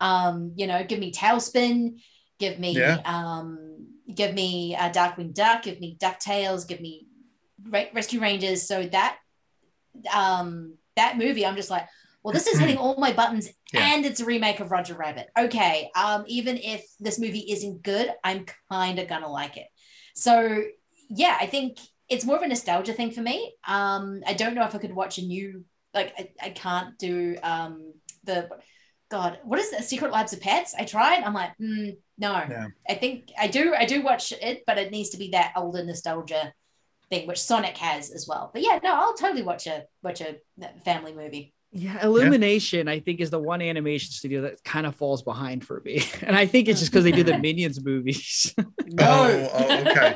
Um, you know, give me TaleSpin, give me Yeah. um give me uh, Darkwing Duck, give me DuckTales, give me Re- Rescue Rangers. So that um that movie, I'm just like, well, this is hitting *clears throat* all my buttons, Yeah. and it's a remake of Roger Rabbit. Okay, um, even if this movie isn't good, I'm kind of gonna like it. So yeah, I think it's more of a nostalgia thing for me. Um, I don't know if I could watch a new like I, I can't do um the God, what is that? Secret Lives of Pets? I tried. I'm like, mm, no. Yeah. I think I do. I do watch it, but it needs to be that older nostalgia thing, which Sonic has as well. But yeah, no, I'll totally watch a watch a family movie. Yeah, Illumination, I think, is the one animation studio that kind of falls behind for me. *laughs* And I think it's just because they do the *laughs* Minions movies. Oh, *laughs* oh, okay.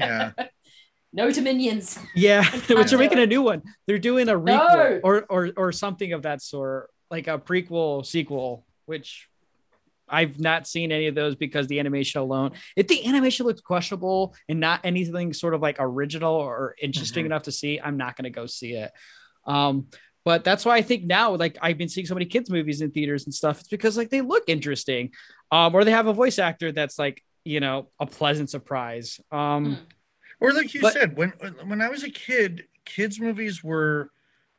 Yeah. No to minions. yeah, *laughs* *laughs* which can't are making a new one. They're doing a requel No. or, or or something of that sort, like a prequel sequel, which I've not seen any of those because the animation alone, if the animation looks questionable and not anything sort of like original or interesting Mhm. enough to see, I'm not going to go see it. Um, but that's why I think now, like I've been seeing so many kids movies in theaters and stuff. It's because like they look interesting, um, or they have a voice actor that's like you know a pleasant surprise. Um, Or like you But- said, when when I was a kid, kids movies were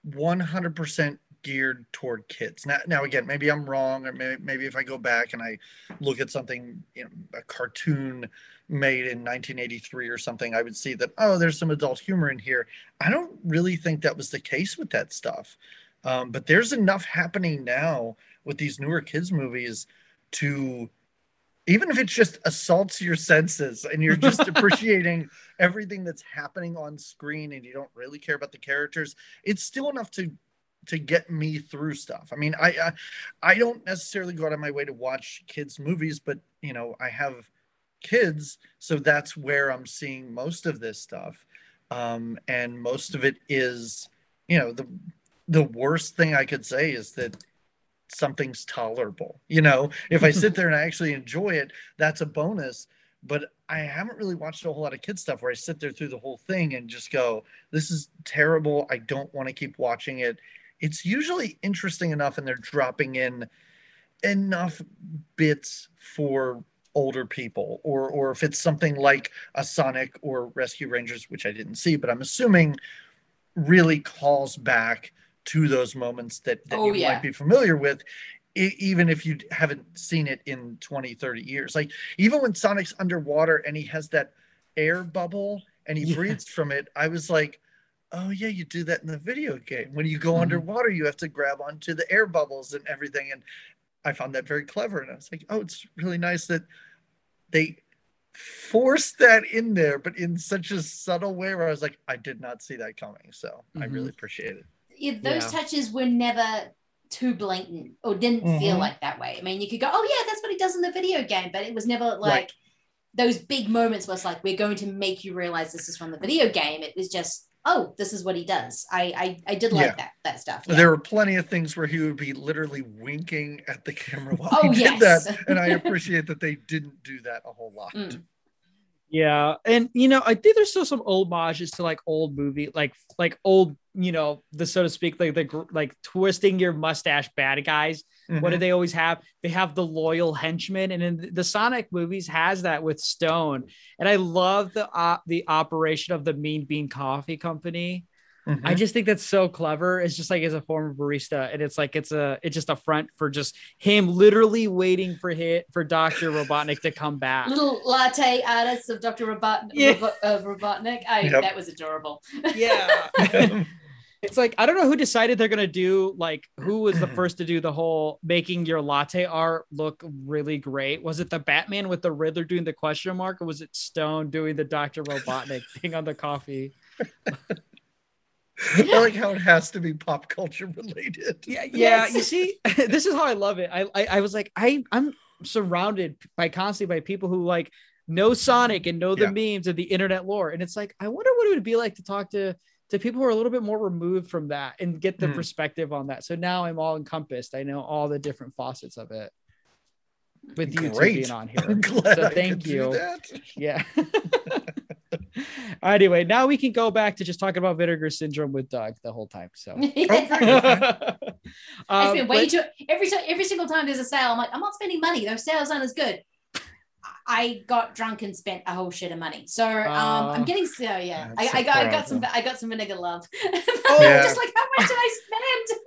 100% geared toward kids. Now, now again, maybe I'm wrong, or maybe, maybe if I go back and I look at something, you know, a cartoon made in 1983 or something, I would see that oh, there's some adult humor in here. I don't really think that was the case with that stuff. Um, but there's enough happening now with these newer kids movies to even if it just assaults your senses and you're just *laughs* appreciating everything that's happening on screen and you don't really care about the characters it's still enough to to get me through stuff. I mean i i, I don't necessarily go out of my way to watch kids movies but you know i have kids so that's where i'm seeing most of this stuff. Um and most of it is you know the the worst thing i could say is that something's tolerable. You know if i sit *laughs* there and i actually enjoy it that's a bonus. But i haven't really watched a whole lot of kid stuff where i sit there through the whole thing and just go this is terrible. I don't want to keep watching it. It's usually interesting enough and they're dropping in enough bits for older people or or if it's something like a sonic or rescue rangers which i didn't see but i'm assuming really calls back to those moments that, that Oh, you yeah. might be familiar with even if you haven't seen it in 20 30 years like even when sonic's underwater and he has that air bubble and he Yeah. breathes from it i was like oh yeah you do that in the video game when you go Mhm. underwater you have to grab onto the air bubbles and everything and i found that very clever and i was like oh it's really nice that they forced that in there but in such a subtle way where i was like i did not see that coming so i Mhm. really appreciate it Yeah, those Yeah. touches were never too blatant or didn't feel Mhm. like that way. I mean, you could go, "Oh yeah, that's what he does in the video game," but it was never like those big moments was like we're going to make you realize this is from the video game. It was just oh, this is what he does. I I, I did like Yeah. that that stuff. There were plenty of things where he would be literally winking at the camera while Oh, he did yes. that, and I *laughs* appreciate that they didn't do that a whole lot. Mm. Yeah, and you know, I think there's still some homages to like old movie, like like old, you know, the so to speak, like the like twisting your mustache bad guys. What do Mhm. they always have? They have the loyal henchman, and in the Sonic movies has that with Stone. And I love the uh, the operation of the Mean Bean Coffee Company. Mhm. I just think that's so clever. It's just like as a former barista, and it's like it's a it's just a front for just him literally waiting for hit for Doctor Robotnik to come back. Little latte artists of Dr. Robot- *laughs* Yeah. Robo- uh, Robotnik. I, Yep. That was adorable. Yeah. *laughs* it's like I don't know who decided they're gonna do like who was the first to do the whole making your latte art look really great. Was it the Batman with the Riddler doing the question mark, or was it Stone doing the Doctor Robotnik thing on the coffee? *laughs* I like how it has to be pop culture related. Yeah, *laughs* yeah. You see, *laughs* this is how I love it. I, I I was like, I I'm surrounded by constantly by people who like know Sonic and know the memes and the internet lore, and it's like I wonder what it would be like to talk to to people who are a little bit more removed from that and get the Mm. perspective on that. So now I'm all encompassed. I know all the different facets of it. With you two being on here, I'm glad so I thank could do you. that. Yeah. *laughs* anyway, now we can go back to just talking about vinegar syndrome with Doug the whole time. So *laughs* I've *laughs* Um, been way but- too every time every single time there's a sale. I'm like, I'm not spending money. Those sales aren't as good. I got drunk and spent a whole shit of money. So um, Uh, I'm getting so yeah. I, that's I a got I got some. I got some vinegar love. *laughs* Oh, Yeah. just like how much did I spend?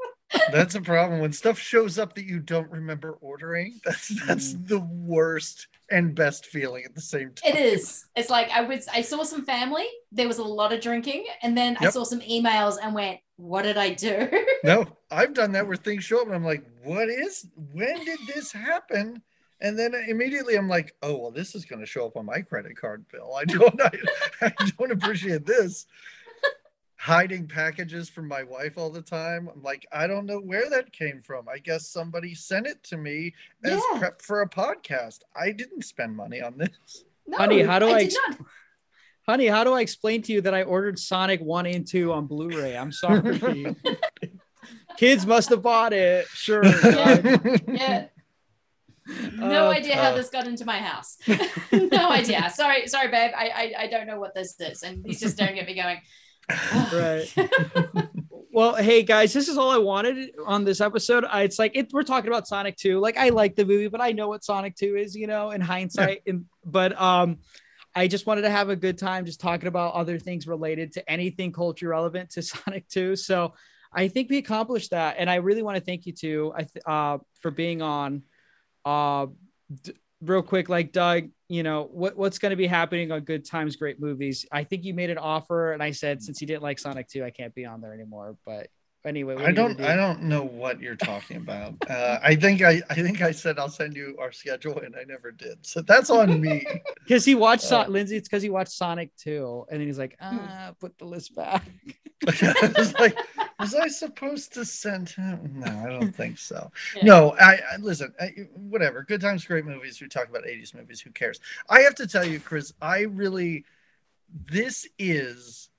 That's a problem when stuff shows up that you don't remember ordering. That's that's Mm. the worst and best feeling at the same time. It is. It's like I was. I saw some family. There was a lot of drinking, and then I saw some emails and went, "What did I do?" *laughs* No, I've done that where things show up and I'm like, what is when did this happen? And then immediately I'm like, oh well, this is going to show up on my credit card bill. I don't, I, I don't appreciate this. Hiding packages from my wife all the time. I'm like, I don't know where that came from. I guess somebody sent it to me as Yeah. prep for a podcast. I didn't spend money on this. No, Honey, how do I, did ex- honey, how do I explain to you that I ordered Sonic 1 and 2 on Blu-ray? I'm sorry. *laughs* Kids must have bought it. Sure. Doug. *laughs* Yeah. No Uh, idea how uh. this got into my house. *laughs* no idea. Sorry, sorry, babe. I, I I don't know what this is, and he's just staring at me, going, right. *laughs* well, hey guys, this is all I wanted on this episode. I, it's like it, we're talking about Sonic 2. Like I like the movie, but I know what Sonic 2 is, you know, in hindsight. And but um I just wanted to have a good time just talking about other things related to anything culture relevant to *laughs* Sonic 2. So I think we accomplished that. And I really want to thank you two I th- uh for being on. Uh d- real quick, like Doug, you know, what, what's going to be happening on Good Times, Great Movies? I think you made an offer, and I said since you didn't like Sonic 2, I can't be on there anymore. But anyway, I don't do? I don't know what you're talking about. Uh, I think I I think I said I'll send you our schedule and I never did. So that's on me. *laughs* because he watched Son- Uh, Lindsay. It's because he watched Sonic 2, and then he's like, ah, put the list back. *laughs* I was like, was I supposed to send him? No, I don't think so. Yeah. No, I, I listen. I, whatever. Good times, great movies. We talk about '80s movies. Who cares? I have to tell you, Chris. I really, this is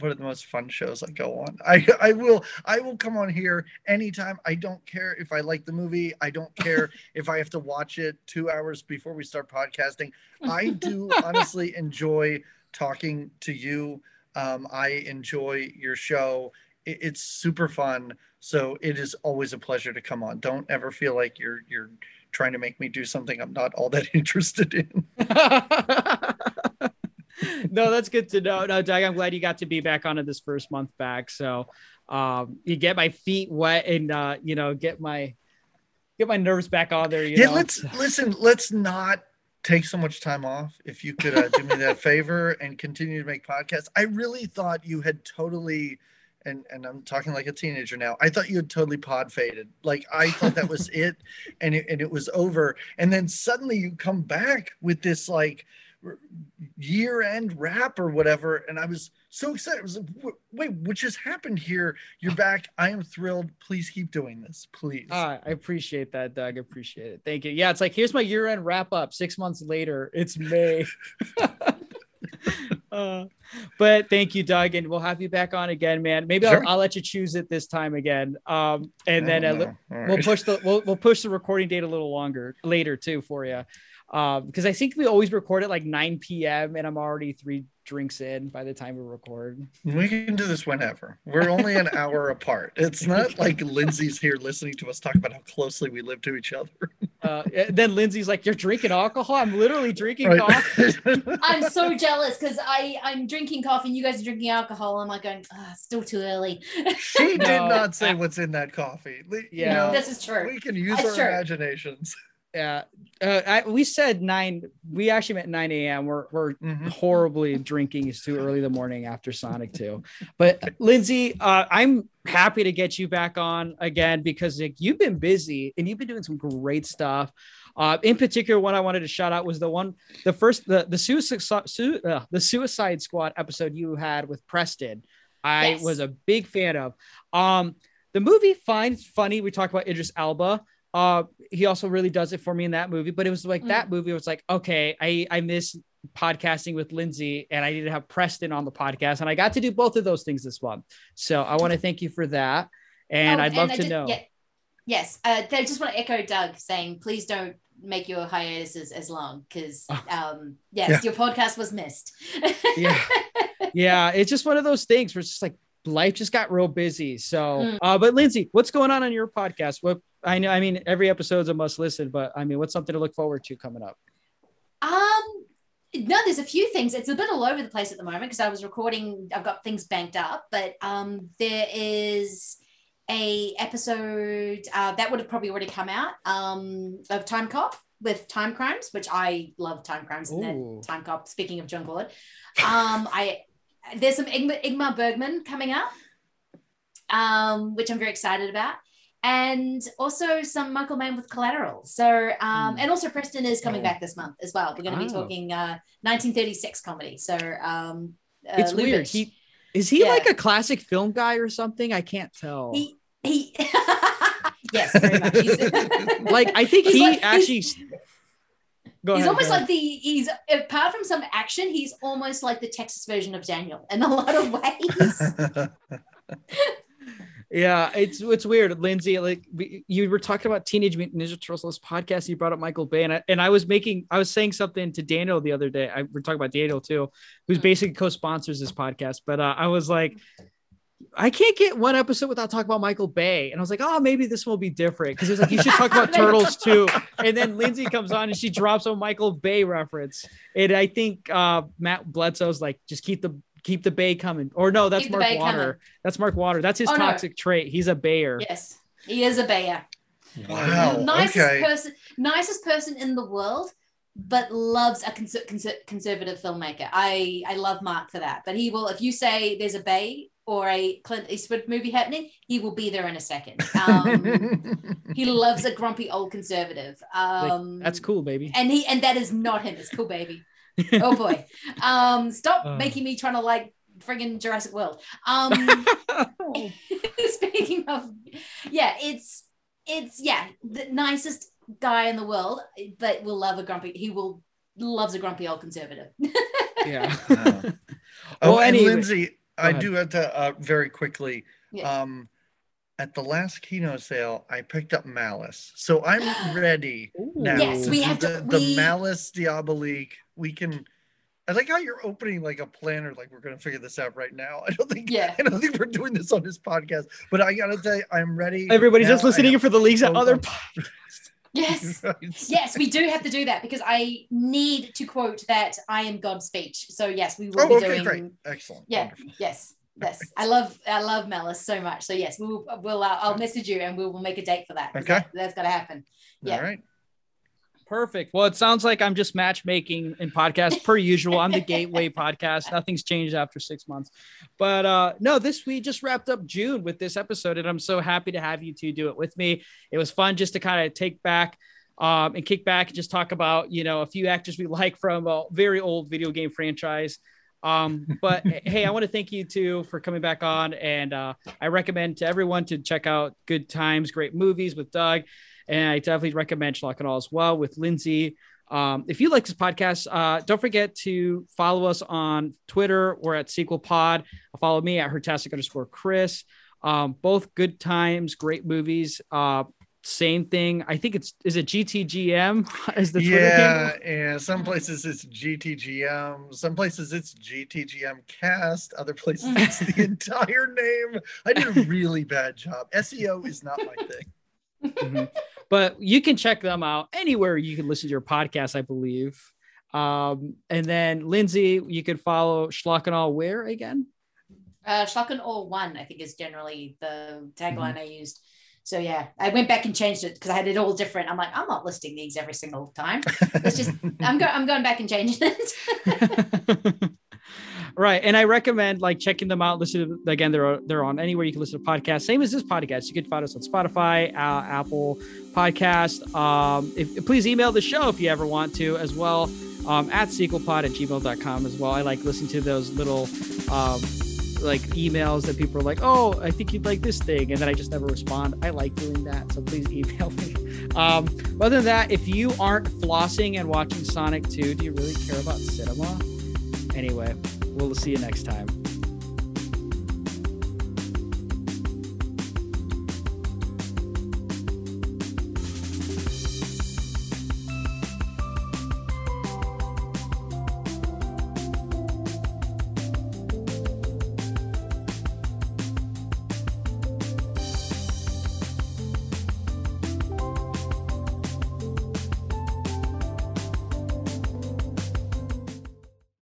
one of the most fun shows I go on. I, I will, I will come on here anytime. I don't care if I like the movie. I don't care *laughs* if I have to watch it two hours before we start podcasting. I do *laughs* honestly enjoy talking to you. Um, I enjoy your show. It, it's super fun. So it is always a pleasure to come on. Don't ever feel like you're you're trying to make me do something I'm not all that *laughs* interested in. No, that's good to know. No, Doug, I'm glad you got to be back on it this first month back. So um, you get my feet wet and uh, you know, get my get my nerves back on there. You yeah, know? let's listen. Let's not take so much time off. If you could uh, do me that favor and continue to make podcasts. I really thought you had totally. And, and I'm talking like a teenager now. I thought you had totally pod faded. Like I thought that was *laughs* it, and it, and it was over. And then suddenly you come back with this like year end wrap or whatever. And I was so excited. I was like, wait, what just happened here? You're back. I am thrilled. Please keep doing this, please. Uh, I appreciate that, Doug. I appreciate it. Thank you. Yeah, it's like here's my year end wrap up. Six months later, it's May. *laughs* uh, but thank you, Doug, and we'll have you back on again, man. Maybe sure. I'll, I'll, let you choose it this time again, um, and then uh, we'll push the we'll, we'll push the recording date a little longer later too for you um because i think we always record at like 9 p.m and i'm already three drinks in by the time we record. We can do this whenever. We're only an *laughs* hour apart. It's not like lindsay's here listening to us talk about how closely we live to each other. Uh then lindsay's like you're drinking alcohol? I'm literally drinking right. coffee. *laughs* I'm so jealous because i i'm drinking coffee and you guys are drinking alcohol. I'm like going oh, still too early. She no, did not say what's in that coffee. Yeah you know, this is true. we can use That's our true. imaginations yeah, uh, I, we said nine. We actually meant nine a.m. We're we're mm-hmm. horribly drinking. It's too early in the morning after Sonic Two. But Lindsay, uh, I'm happy to get you back on again because like, you've been busy and you've been doing some great stuff. Uh, in particular, one I wanted to shout out was the one, the first, the the suicide, su- uh, the Suicide Squad episode you had with Preston. I yes. was a big fan of. Um, the movie, fine, funny. We talked about Idris Elba. Uh, he also really does it for me in that movie. But it was like mm. that movie was like, okay, I I miss podcasting with Lindsay, and I need to have Preston on the podcast, and I got to do both of those things this month. So I want to thank you for that, and oh, I'd love and to just, know. Yeah, yes, uh, I just want to echo Doug saying, please don't make your hiatuses as long because *laughs* um yes yeah. your podcast was missed *laughs* yeah yeah it's just one of those things where it's just like life just got real busy so mm. uh but lindsay what's going on on your podcast what I know. I mean, every episode's a must listen, but I mean, what's something to look forward to coming up? Um, no, there's a few things. It's a bit all over the place at the moment because I was recording. I've got things banked up, but um, there is a episode uh, that would have probably already come out um, of Time Cop with Time Crimes, which I love Time Crimes and then Time Cop. Speaking of John um, I there's some Ingmar, Ingmar Bergman coming up, um, which I'm very excited about and also some Michael Mann with Collateral. So, um, mm. and also Preston is coming oh. back this month as well. We're going to be oh. talking uh, 1936 comedy. So, um, uh, it's Lubitsch. weird. He is he yeah. like a classic film guy or something? I can't tell. He he. *laughs* yes, very much. *laughs* like I think he's he like, actually. He's, he's ahead, almost like the he's apart from some action, he's almost like the Texas version of Daniel in a lot of ways. *laughs* yeah, it's it's weird, Lindsay. Like you were talking about Teenage Mutant Ninja Turtles podcast. You brought up Michael Bay, and I, and I was making, I was saying something to Daniel the other day. I we're talking about Daniel too, who's hmm. basically co-sponsors this podcast. But uh, I was like, I can't get one episode without talking about Michael Bay, and I was like, oh, maybe this will be different because he's like, you should talk about *laughs* Turtles too. And then Lindsay comes on and she drops a Michael Bay reference, and I think uh, Matt Bledsoe's like, just keep the keep the bay coming. Or no, that's keep Mark Water. Coming. That's Mark Water. That's his oh, toxic no. trait. He's a bayer. Yes, he is a bayer. Wow. nicest okay. person, nicest person in the world, but loves a cons- cons- conservative filmmaker. I I love Mark for that. But he will, if you say there's a bay or a Clint Eastwood movie happening, he will be there in a second. Um, he *laughs* loves a grumpy old conservative. Um, like, that's cool, baby. And he and that is not him. It's cool, baby oh boy. *laughs* Um, stop uh. making me trying to like friggin' Jurassic World. Um, *laughs* *laughs* speaking of, yeah, it's it's yeah the nicest guy in the world, but will love a grumpy. He will loves a grumpy old conservative. yeah. oh, well, and anyway, Lindsay, I do have to uh, very quickly. Yeah. Um, at the last Kino sale, I picked up Malice, so I'm *gasps* ready now. Yes, we have the, to. The we... Malice Diabolique. We can. I like how you're opening like a planner, like we're gonna figure this out right now. *laughs* I don't think. Yeah. I don't think we're doing this on this podcast, but I gotta tell you, I'm ready. Everybody's just listening for the leaks at other podcasts. *laughs* Yes. yes, we do have to do that because I need to quote that I am God speech. So yes, we will oh, be okay, doing. Great. Excellent. Yeah. Wonderful. Yes. Yes, I love I love Malice so much. So yes, we'll we'll uh, I'll message you and we'll we'll make a date for that. Okay, that, that's gonna happen. Yeah. All right. Perfect. Well, it sounds like I'm just matchmaking in podcast per usual. I'm the Gateway *laughs* podcast. Nothing's changed after six months. But uh no, this we just wrapped up June with this episode, and I'm so happy to have you two do it with me. It was fun just to kind of take back um, and kick back and just talk about you know a few actors we *laughs* like from a very old video game franchise. Um, *laughs* but hey, I want to thank you too for coming back on, and uh, I recommend to everyone to check out Good Times, Great Movies with Doug, and I definitely recommend Schlock and Awe as well with Lindsay. Um, if you like this podcast, uh, don't forget to follow us on Twitter. We're at Sequel Pod. Follow me at Hertastic underscore Chris. Um, both good times, great movies. Uh, same thing. I think it's is it GTGM *laughs* is the Twitter yeah, and some places it's GTGM, some places it's GTGM cast, other places *laughs* it's the entire name. I did a really bad job. SEO is not my thing. mm-hmm. But you can check them out anywhere you can listen to your podcast, I believe. Um, and then Lindsay, you can follow Schlock and Awe where again? Uh, Schlock and Awe One, I think, is generally the tagline mm-hmm. I used. So yeah, I went back and changed it because I had it all different. I'm like, I'm not listing these every single time. It's just *laughs* I'm going I'm going back and changing it. *laughs* right, and I recommend like checking them out. Listen to again, they're they're on anywhere you can listen to podcasts. Same as this podcast. You can find us on Spotify, uh, Apple Podcast. Um, if, please email the show if you ever want to as well. Um, at sequelpod at gmail.com as well. I like listening to those little um, like emails that people are like, "Oh, I think you'd like this thing," and then I just never respond. I like doing that, so please *laughs* email me. Um, other than that, if you aren't flossing and watching Sonic 2, do you really care about cinema? Anyway, we'll see you next time.